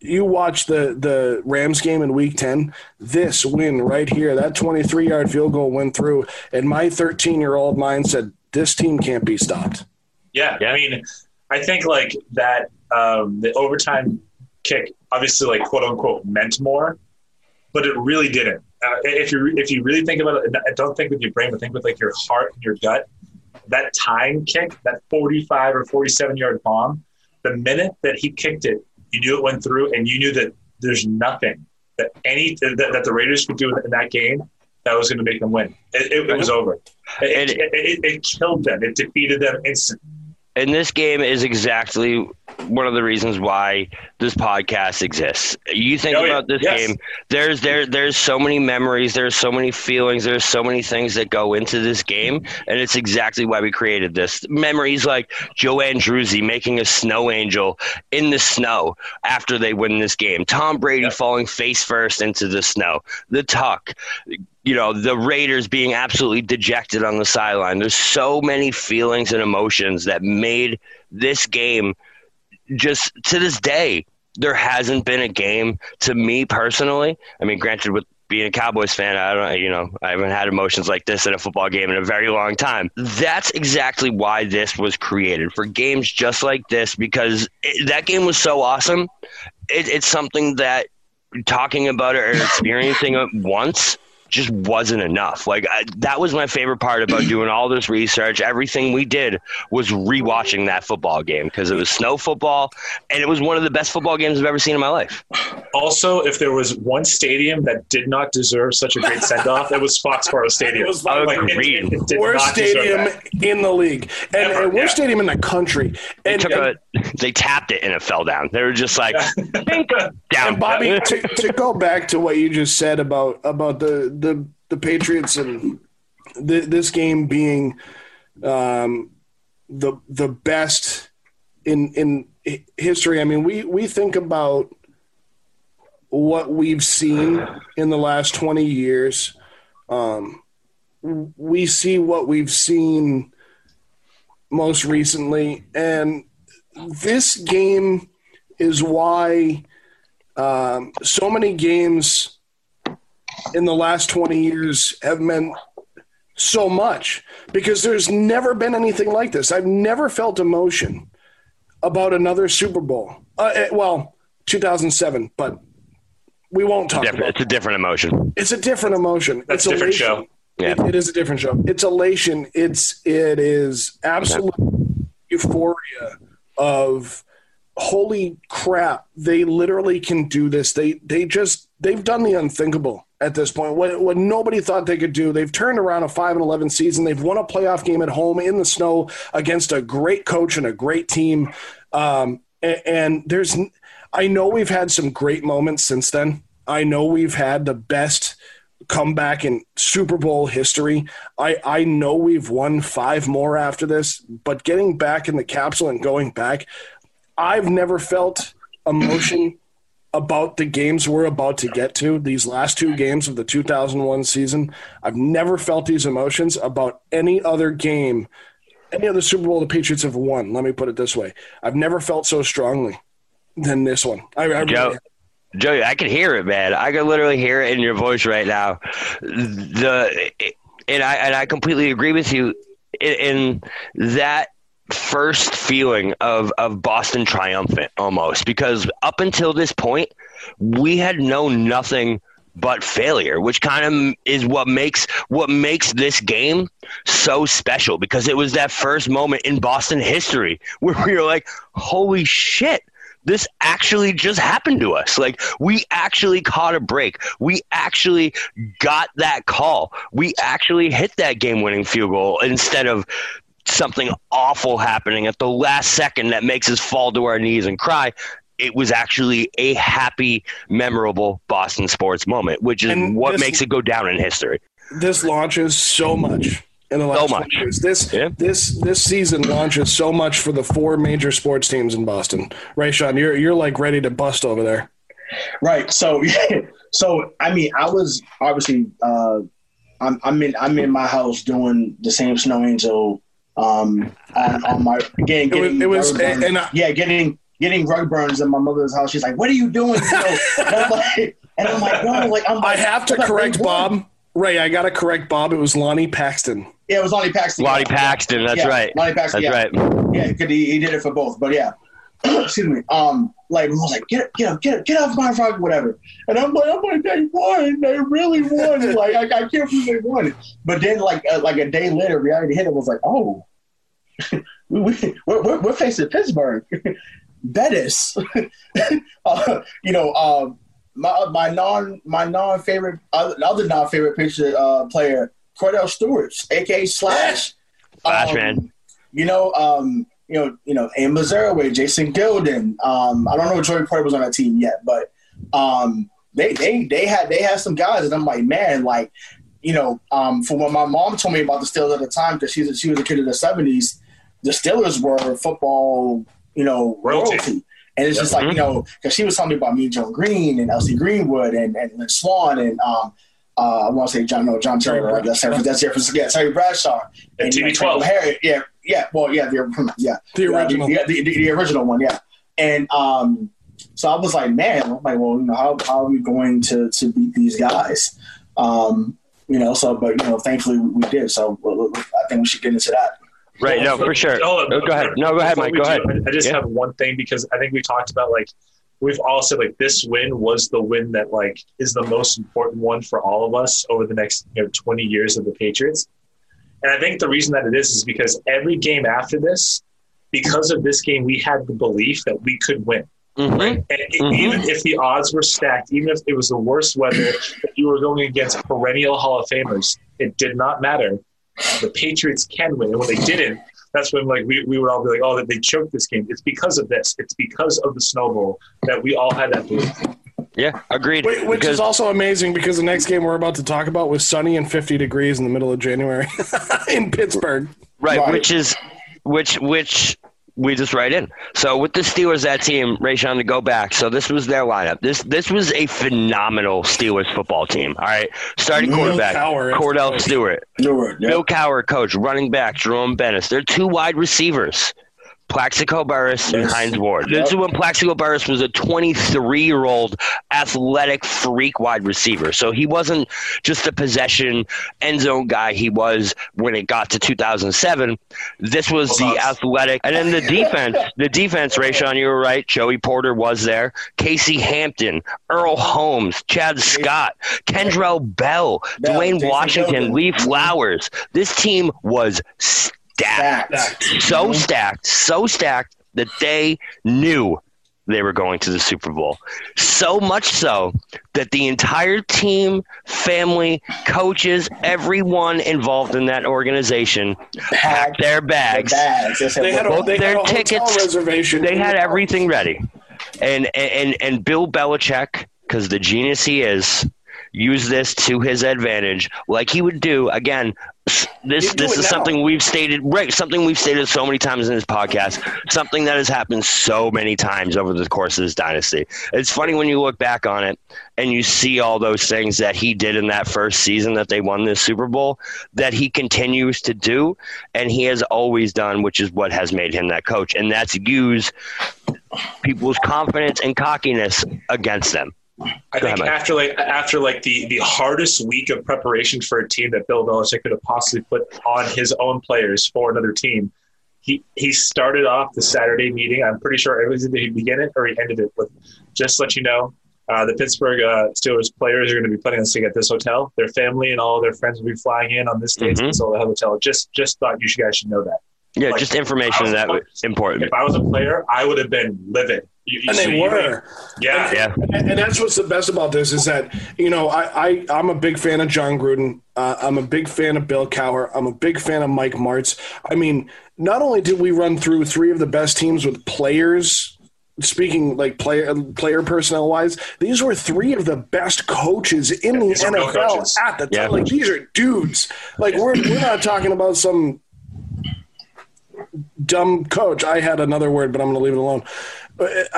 you watch the the Rams game in Week 10, this win right here, that 23 yard field goal went through, and my 13 year old mind said, this team can't be stopped. Yeah, Yeah. I mean, I think like that um, the overtime kick obviously like quote unquote meant more, but it really didn't. Uh, if you if you really think about it, and don't think with your brain, but think with like your heart and your gut. That time kick, that forty-five or forty-seven yard bomb, the minute that he kicked it, you knew it went through, and you knew that there's nothing that any that, that the Raiders could do in that game that was going to make them win. It, it, it was over. It, it, it, it killed them. It defeated them instantly. And this game is exactly one of the reasons why this podcast exists. You think Oh, about this Yes. game. There's there there's so many memories. There's so many feelings. There's so many things that go into this game, and it's exactly why we created this. Memories like Joe Andruzzi making a snow angel in the snow after they win this game. Tom Brady Yep. falling face first into the snow. The tuck. You know the Raiders being absolutely dejected on the sideline. There's so many feelings and emotions that made this game just to this day, there hasn't been a game to me personally. I mean, granted, with being a Cowboys fan, I don't, you know, I haven't had emotions like this in a football game in a very long time. That's exactly why this was created for games just like this because it, that game was so awesome. It, it's something that talking about it or experiencing it once just wasn't enough. Like I, that was my favorite part about doing all this research. Everything we did was rewatching that football game because it was snow football, and it was one of the best football games I've ever seen in my life. Also, if there was one stadium that did not deserve such a great send off, it was Foxborough Stadium. It was I Like, it- agreed. it worst stadium in the league, and, Ever, and worst yeah. stadium in the country. They And, took and, a, they tapped it and it fell down. They were just like down. and Bobby, to, to go back to what you just said about about the the, the Patriots and th- this game being um, the the best in in history. I mean, we we think about what we've seen in the last twenty years. Um, we see what we've seen most recently, and this game is why um, so many games in the last 20 years have meant so much because there's never been anything like this. I've never felt emotion about another Super Bowl. Uh, eh, well, 2007, but we won't talk about it's a different emotion. it's a different emotion. That's it's a different elation. show. Yeah. It- it is a different show. It's elation. It's it is absolute euphoria of holy crap. They literally can do this. They they just they've done the unthinkable at this point. What what nobody thought they could do. They've turned around a five and eleven season. They've won a playoff game at home in the snow against a great coach and a great team. Um, a- and there's I know we've had some great moments since then. I know we've had the best comeback in Super Bowl history. I, I know we've won five more after this, but getting back in the capsule and going back, I've never felt emotion about the games we're about to get to, these last two games of the 2001 season. I've never felt these emotions about any other game, any other Super Bowl the Patriots have won. Let me put it this way I've never felt so strongly than this one. I, I Joe, really, Joey, I can hear it, man. I can literally hear it in your voice right now. The and I and I completely agree with you in, in that first feeling of of Boston triumphant almost because up until this point we had known nothing but failure which kind of is what makes what makes this game so special because it was that first moment in Boston history where we were like holy shit this actually just happened to us. Like we actually caught a break. We actually got that call. We actually hit that game-winning field goal instead of something awful happening at the last second that makes us fall to our knees and cry. It was actually a happy, memorable Boston sports moment, which is And what this- makes it go down in history. this launches so much in the last So much. years. This Yeah. this this season launches so much for the four major sports teams in Boston. Right, Sean? You're you're like ready to bust over there. Right. So, so I mean, I was obviously, uh, I'm, I'm in, I'm in my house doing the same snow angel, um, on, on my again, It was- getting it was- rug burns. and I- yeah, getting getting rug burns in my mother's house. She's like, "What are you doing?" You know? and I'm like, and I'm like, no, like I'm. I have to I'm like, correct. Bob. Ray, I got to correct Bob. It was Lonnie Paxton. Yeah, it was Lonnie Paxton. Lonnie Paxton, that's Yeah, right. Lonnie Paxton. That's yeah. right. Yeah, because he, he did it for both. But yeah, excuse me. Um, like I was like, get get get get off my frog, whatever. And I'm like, I'm like, they won. They really won. like I, I can't believe they won. But then like uh, like a day later, reality hit. It was like, oh, we, we we're, we're, facing Pittsburgh. Bettis, uh, you know, um, my my non my non favorite other, other non favorite picture uh, player Kordell Stewart, aka Slash. Slash, Um, man. You know, um, you know, you know, Amos Zereoué, Jason Gildon. Um, I don't know if Jordan Porter was on that team yet, but um, they they they had they had some guys, and I'm like, man, like, you know, um, for when my mom told me about the Steelers at the time, because she's she was a kid in the '70s, the Steelers were football, you know, royalty. royalty. And it's just like, you know, because she was telling me about me, Joe Greene and L.C. Greenwood, and, and Lynn Swann and um, uh, I want to say John, no, John Terry, right? That's That's Jefferson, yeah, Terry Bradshaw. And, and TB12. Harry, yeah, yeah, well, yeah, the, yeah. The original. Yeah, the, the, the, original one, yeah. And um, so I was like, man, I'm like, well, you know, how, how are we going to, to beat these guys? Um, you know, so, but, you know, thankfully we did. So I think we should get into that. Right. No, for sure. Oh, go ahead. No, go ahead, Mike. Go ahead. I just yeah. have one thing because I think we talked about like we've all said like this win was the win that like is the most important one for all of us over the next you know 20 years of the Patriots. And I think the reason that it is is because every game after this, because of this game, we had the belief that we could win. Mm-hmm. Right? And mm-hmm. even if the odds were stacked, even if it was the worst weather, that you were going against perennial Hall of Famers, it did not matter the Patriots can win. And when they didn't, that's when like we, we would all be like, oh, that they choked this game. It's because of this. It's because of the snowball that we all had that belief. Yeah, agreed. Which because, is also amazing because the next game we're about to talk about was sunny and 50 degrees in the middle of January in Pittsburgh. Right, right, which is which which we just write in. So with the Steelers, that team, Rayshon, to go back. So this was their lineup. This this was a phenomenal Steelers football team. All right, starting Bill quarterback Cowher, Kordell Stewart, Stewart yep. Bill Cowher, coach, running back Jerome Bettis. They're two wide receivers. Plaxico Burress yes. and Hines Ward. Yep. This is when Plaxico Burress was a 23 year old athletic freak wide receiver. So he wasn't just a possession end zone guy. He was when it got to 2007. This was the athletic. And then the defense, the defense, Rayshon, you were right. Joey Porter was there. Casey Hampton, Earl Holmes, Chad Scott, Kendrell Bell, Bell Dwayne Washington, Lee Flowers. This team was stacked. stacked. So mm-hmm. stacked, so stacked that they knew they were going to the Super Bowl. So much so that the entire team, family, coaches, everyone involved in that organization packed their bags. Their bags. They had, a, they their had a tickets, reservation. They had everything ready. And and and Bill Belichick, because the genius he is, use this to his advantage, like he would do again. This this is now. something we've stated right, something we've stated so many times in this podcast, something that has happened so many times over the course of this dynasty. It's funny when you look back on it and you see all those things that he did in that first season that they won this Super Bowl that he continues to do and he has always done, which is what has made him that coach, and that's use people's confidence and cockiness against them. I Go think ahead, after like after like the the hardest week of preparation for a team that Bill Belichick could have possibly put on his own players for another team, he he started off the Saturday meeting. I'm pretty sure it was either he began it or he ended it with just let you know. Uh, the Pittsburgh uh, Steelers players are going to be planning on staying at this hotel. Their family and all their friends will be flying in on this day mm-hmm. to this hotel. Just just thought you guys should know that. Yeah, like, just information that was important. If I was a player, I would have been livid. You, and they were. Yeah. And, yeah. And, and, that's what's the best about this is that, you know, I, I, I'm a big fan of Jon Gruden. Uh, I'm a big fan of Bill Cowher. I'm a big fan of Mike Martz. I mean, not only did we run through three of the best teams with players speaking like player player personnel wise, these were three of the best coaches in the NFL at the time. Yeah. Like these are dudes. Like we're we're not talking about some dumb coach. I had another word, but I'm going to leave it alone.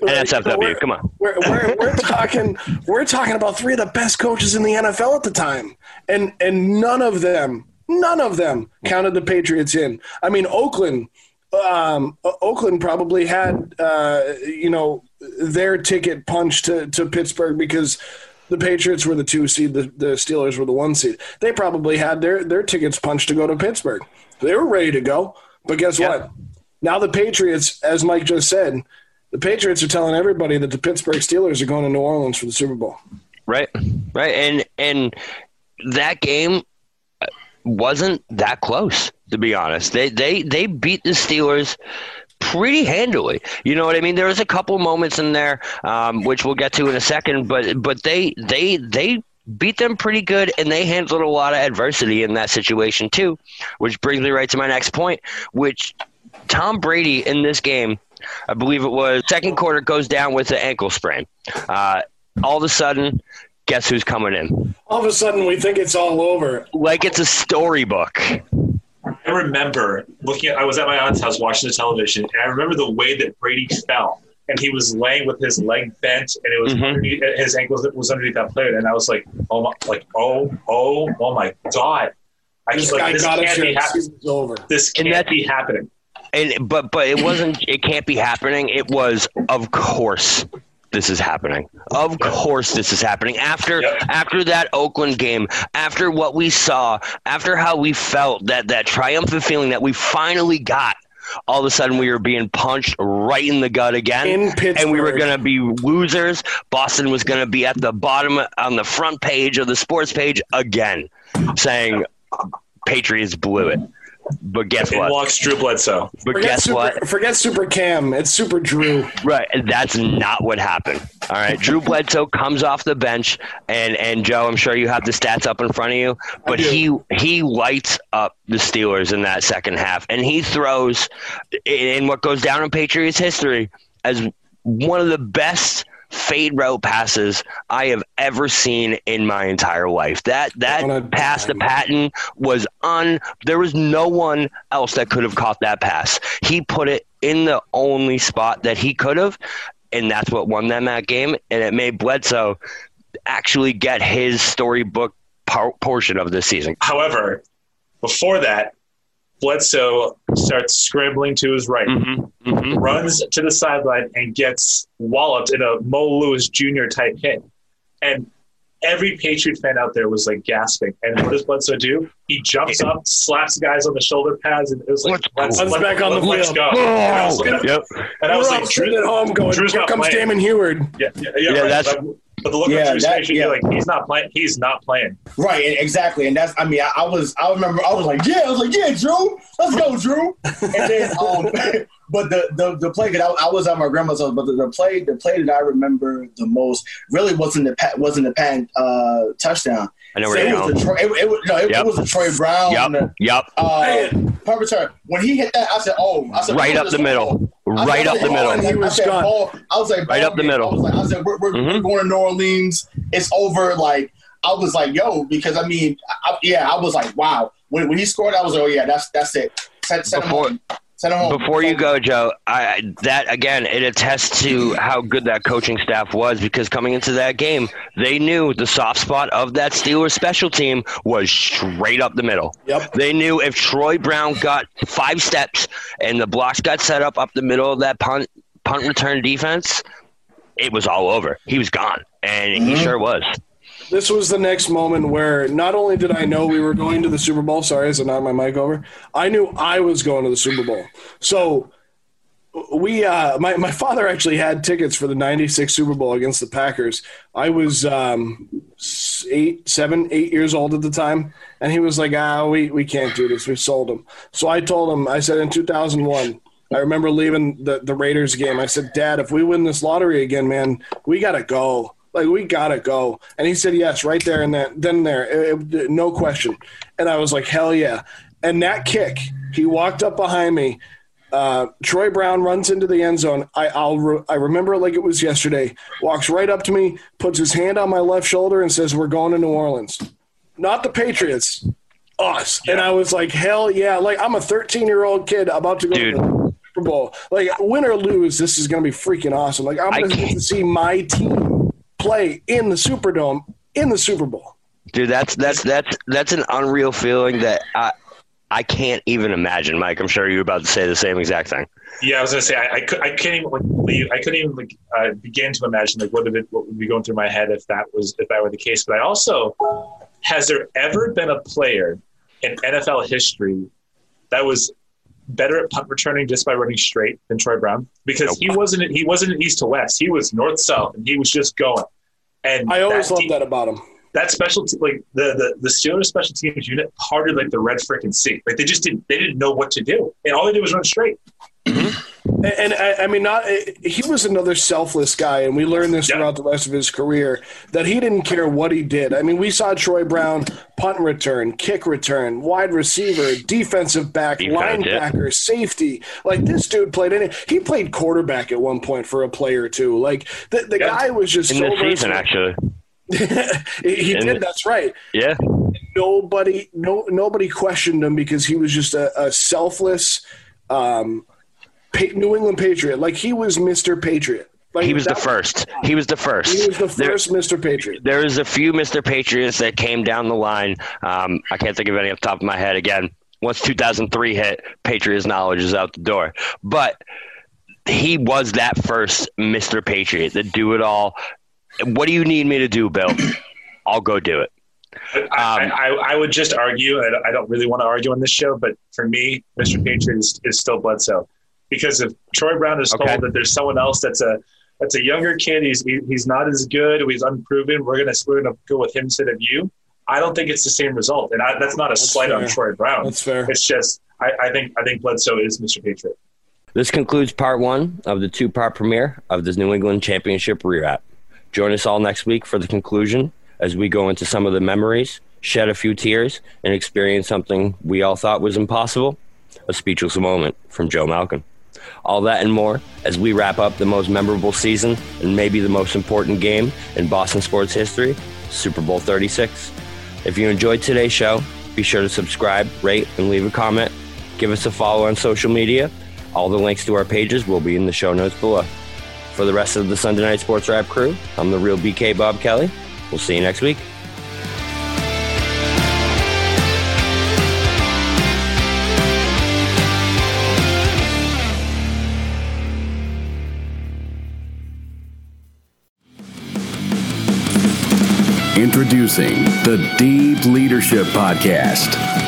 NSFW, come on. We're, we're, we're talking we're talking about three of the best coaches in the NFL at the time, and and none of them, none of them counted the Patriots in. I mean, Oakland, um, Oakland probably had uh, you know their ticket punched to to Pittsburgh because the Patriots were the two seed, the, the Steelers were the one seed. They probably had their their tickets punched to go to Pittsburgh. They were ready to go. But guess yeah. what? Now the Patriots, as Mike just said, the Patriots are telling everybody that the Pittsburgh Steelers are going to New Orleans for the Super Bowl. Right, right, and and that game wasn't that close to be honest. They they they beat the Steelers pretty handily. You know what I mean? There was a couple moments in there, um, which we'll get to in a second, but but they they they beat them pretty good, and they handled a lot of adversity in that situation too. Which brings me right to my next point, which Tom Brady in this game, I believe it was second quarter, goes down with an ankle sprain. Uh, all of a sudden, guess who's coming in? All of a sudden, we think it's all over. Like it's a storybook. I remember looking at, I was at my aunt's house watching the television, and I remember the way that Brady fell. And he was laying with his leg bent, and it was Mhm. underneath, his ankles was underneath that player. And I was like, oh my, like, oh, oh, oh my god! I This just like guy this got us can't here. be happening. This can't that- be happening. And but but it wasn't. It can't be happening. It was. Of course, this is happening. Of course, this is happening. After Yep. after that Oakland game, after what we saw, after how we felt that that triumphant feeling that we finally got. All of a sudden, we were being punched right in the gut again, In and we were going to be losers. Boston was going to be at the bottom on the front page of the sports page again, saying Patriots blew it. But guess In what? walks Drew Bledsoe. But Forget guess super, what? Forget Super Cam. It's Super Drew. Right, that's not what happened. All right, Drew Bledsoe comes off the bench, and and Joe, I'm sure you have the stats up in front of you, but he he lights up the Steelers in that second half, and he throws in what goes down in Patriots history as one of the best fade route passes I have ever seen in my entire life. That that On a pass to. Patten was un. There was no one else that could have caught that pass. He put it in the only spot that he could have, and that's what won them that game. And it made Bledsoe actually get his storybook par- portion of this season. However, before that, Bledsoe starts scrambling to his right, Mm-hmm, mm-hmm. runs to the sideline, and gets walloped in a Mo Lewis Jr. type hit. And every Patriot fan out there was like gasping. And what does Bledsoe do? He jumps up, slaps guys on the shoulder pads, and it was like, Let's let's, go. let, Back on the let's field. go. And I was like, Yep. and I was We're like sitting Drew, at home going, Drew's here not comes playing. Damon Huard. yeah, yeah, yeah, Yeah, right. that's- But- but the look Yeah, on Drew's face, yeah. like, he's not playing. He's not playing. Right, exactly, and that's. I mean, I, I was. I remember. I was like, yeah, I was like, yeah, Drew, let's go, Drew. And then, um, but the the the play that I, I was at my grandma's house, but the, the play the play that I remember the most really wasn't the wasn't the pan uh, touchdown. I know where it you're was going. the Troy, it, it, no, it, Yep. it was the Troy Brown. Yep. Yep. Uh, punt return. When he hit that, I said, "Oh!" I said, Right "Oh, up the middle. Right up the "Oh, middle. He I was gone. I was like, Right up the middle. I was like, I said, we're, we're, Mhm. we're going to New Orleans. It's over. Like, I was like, yo, because I mean, I, yeah, I was like, wow. When, when he scored, I was like, oh yeah, that's that's it. Send, send him Before- home. Send him home. Before you go, Joe, I that again it attests to how good that coaching staff was because coming into that game, they knew the soft spot of that Steelers special team was straight up the middle. Yep. They knew if Troy Brown got five steps and the blocks got set up up the middle of that punt punt return defense, it was all over. He was gone, and he Mhm. sure was. This was the next moment where not only did I know we were going to the Super Bowl, sorry, is it not my mic over? I knew I was going to the Super Bowl. So we uh my, my father actually had tickets for the 96 super bowl against the packers. I was um eight seven eight years old at the time and he was like ah we, we can't do this. We sold them so i told him i said in 2001 i remember leaving the, the raiders game. I said dad if we win this lottery again man we gotta go like we gotta go and he said yes right there and then then there It- it- no question and i was like hell yeah and that kick he walked up behind me uh, Troy Brown runs into the end zone. I, I'll re- I remember it like it was yesterday. Walks right up to me, puts his hand on my left shoulder, and says, "We're going to New Orleans, not the Patriots, us." And I was like, "Hell yeah!" Like I'm a 13 year old kid about to go Dude. to the Super Bowl. Like win or lose, this is going to be freaking awesome. Like I'm going to see my team play in the Superdome in the Super Bowl. Dude, that's that's that's that's an unreal feeling that I I can't even imagine, Mike. I'm sure you're about to say the same exact thing. Yeah, I was gonna say I, I, could, I can't even like believe I couldn't even like uh, begin to imagine like what would it what would be going through my head if that was if that were the case. But I also has there ever been a player in NFL history that was better at punt returning just by running straight than Troy Brown because he wasn't he wasn't east to west he was north south and he was just going. And I always loved that about him. that special te- like the, the the Steelers special teams unit parted like the red freaking sea. Like they just didn't they didn't know what to do, and all they did was run straight. And, I, I, mean, not he was another selfless guy, and we learned this throughout the rest of his career that he didn't care what he did. I mean, we saw Troy Brown punt return, kick return, wide receiver, defensive back, Defense, linebacker, safety. Like this dude played it. He played quarterback at one point for a player too. Like the, the yeah. guy was just in so the season actually. he in did. The, that's right. Yeah. Nobody, no, nobody questioned him because he was just a, a selfless. Um, New England Patriot. Like he was Mr. Patriot. Like he was the first. He was the first. He was the first there, Mr. Patriot. There is a few Mr. Patriots that came down the line. Um, I can't think of any off the top of my head. Again, once 2003 hit, Patriots knowledge is out the door. But he was that first Mr. Patriot, the do it all. What do you need me to do, Bill? I'll go do it. Um, I, I, I, would just argue, I don't really want to argue on this show, but for me, Mr. Patriot is, is still Bledsoe because if Troy Brown is told okay. that there's someone else that's a that's a younger kid, he's he, he's not as good, he's unproven, we're gonna we're gonna go with him instead of you. I don't think it's the same result, and I, that's not a that's slight fair. on Troy Brown. That's fair. It's just I, I think I think Bledsoe is Mr. Patriot. This concludes part one of the two-part premiere of this New England Championship rewrap. Join us all next week for the conclusion as we go into some of the memories, shed a few tears, and experience something we all thought was impossible a speechless moment from Joe Malkin. All that and more as we wrap up the most memorable season and maybe the most important game in Boston sports history, Super Bowl 36. If you enjoyed today's show, be sure to subscribe, rate, and leave a comment. Give us a follow on social media. All the links to our pages will be in the show notes below. For the rest of the Sunday Night Sports Wrap crew, I'm the real BK Bob Kelly. We'll see you next week. Introducing the Deep Leadership Podcast.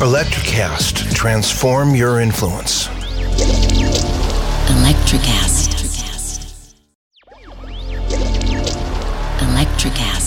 Electricast. Transform your influence. Electricast. Electricast.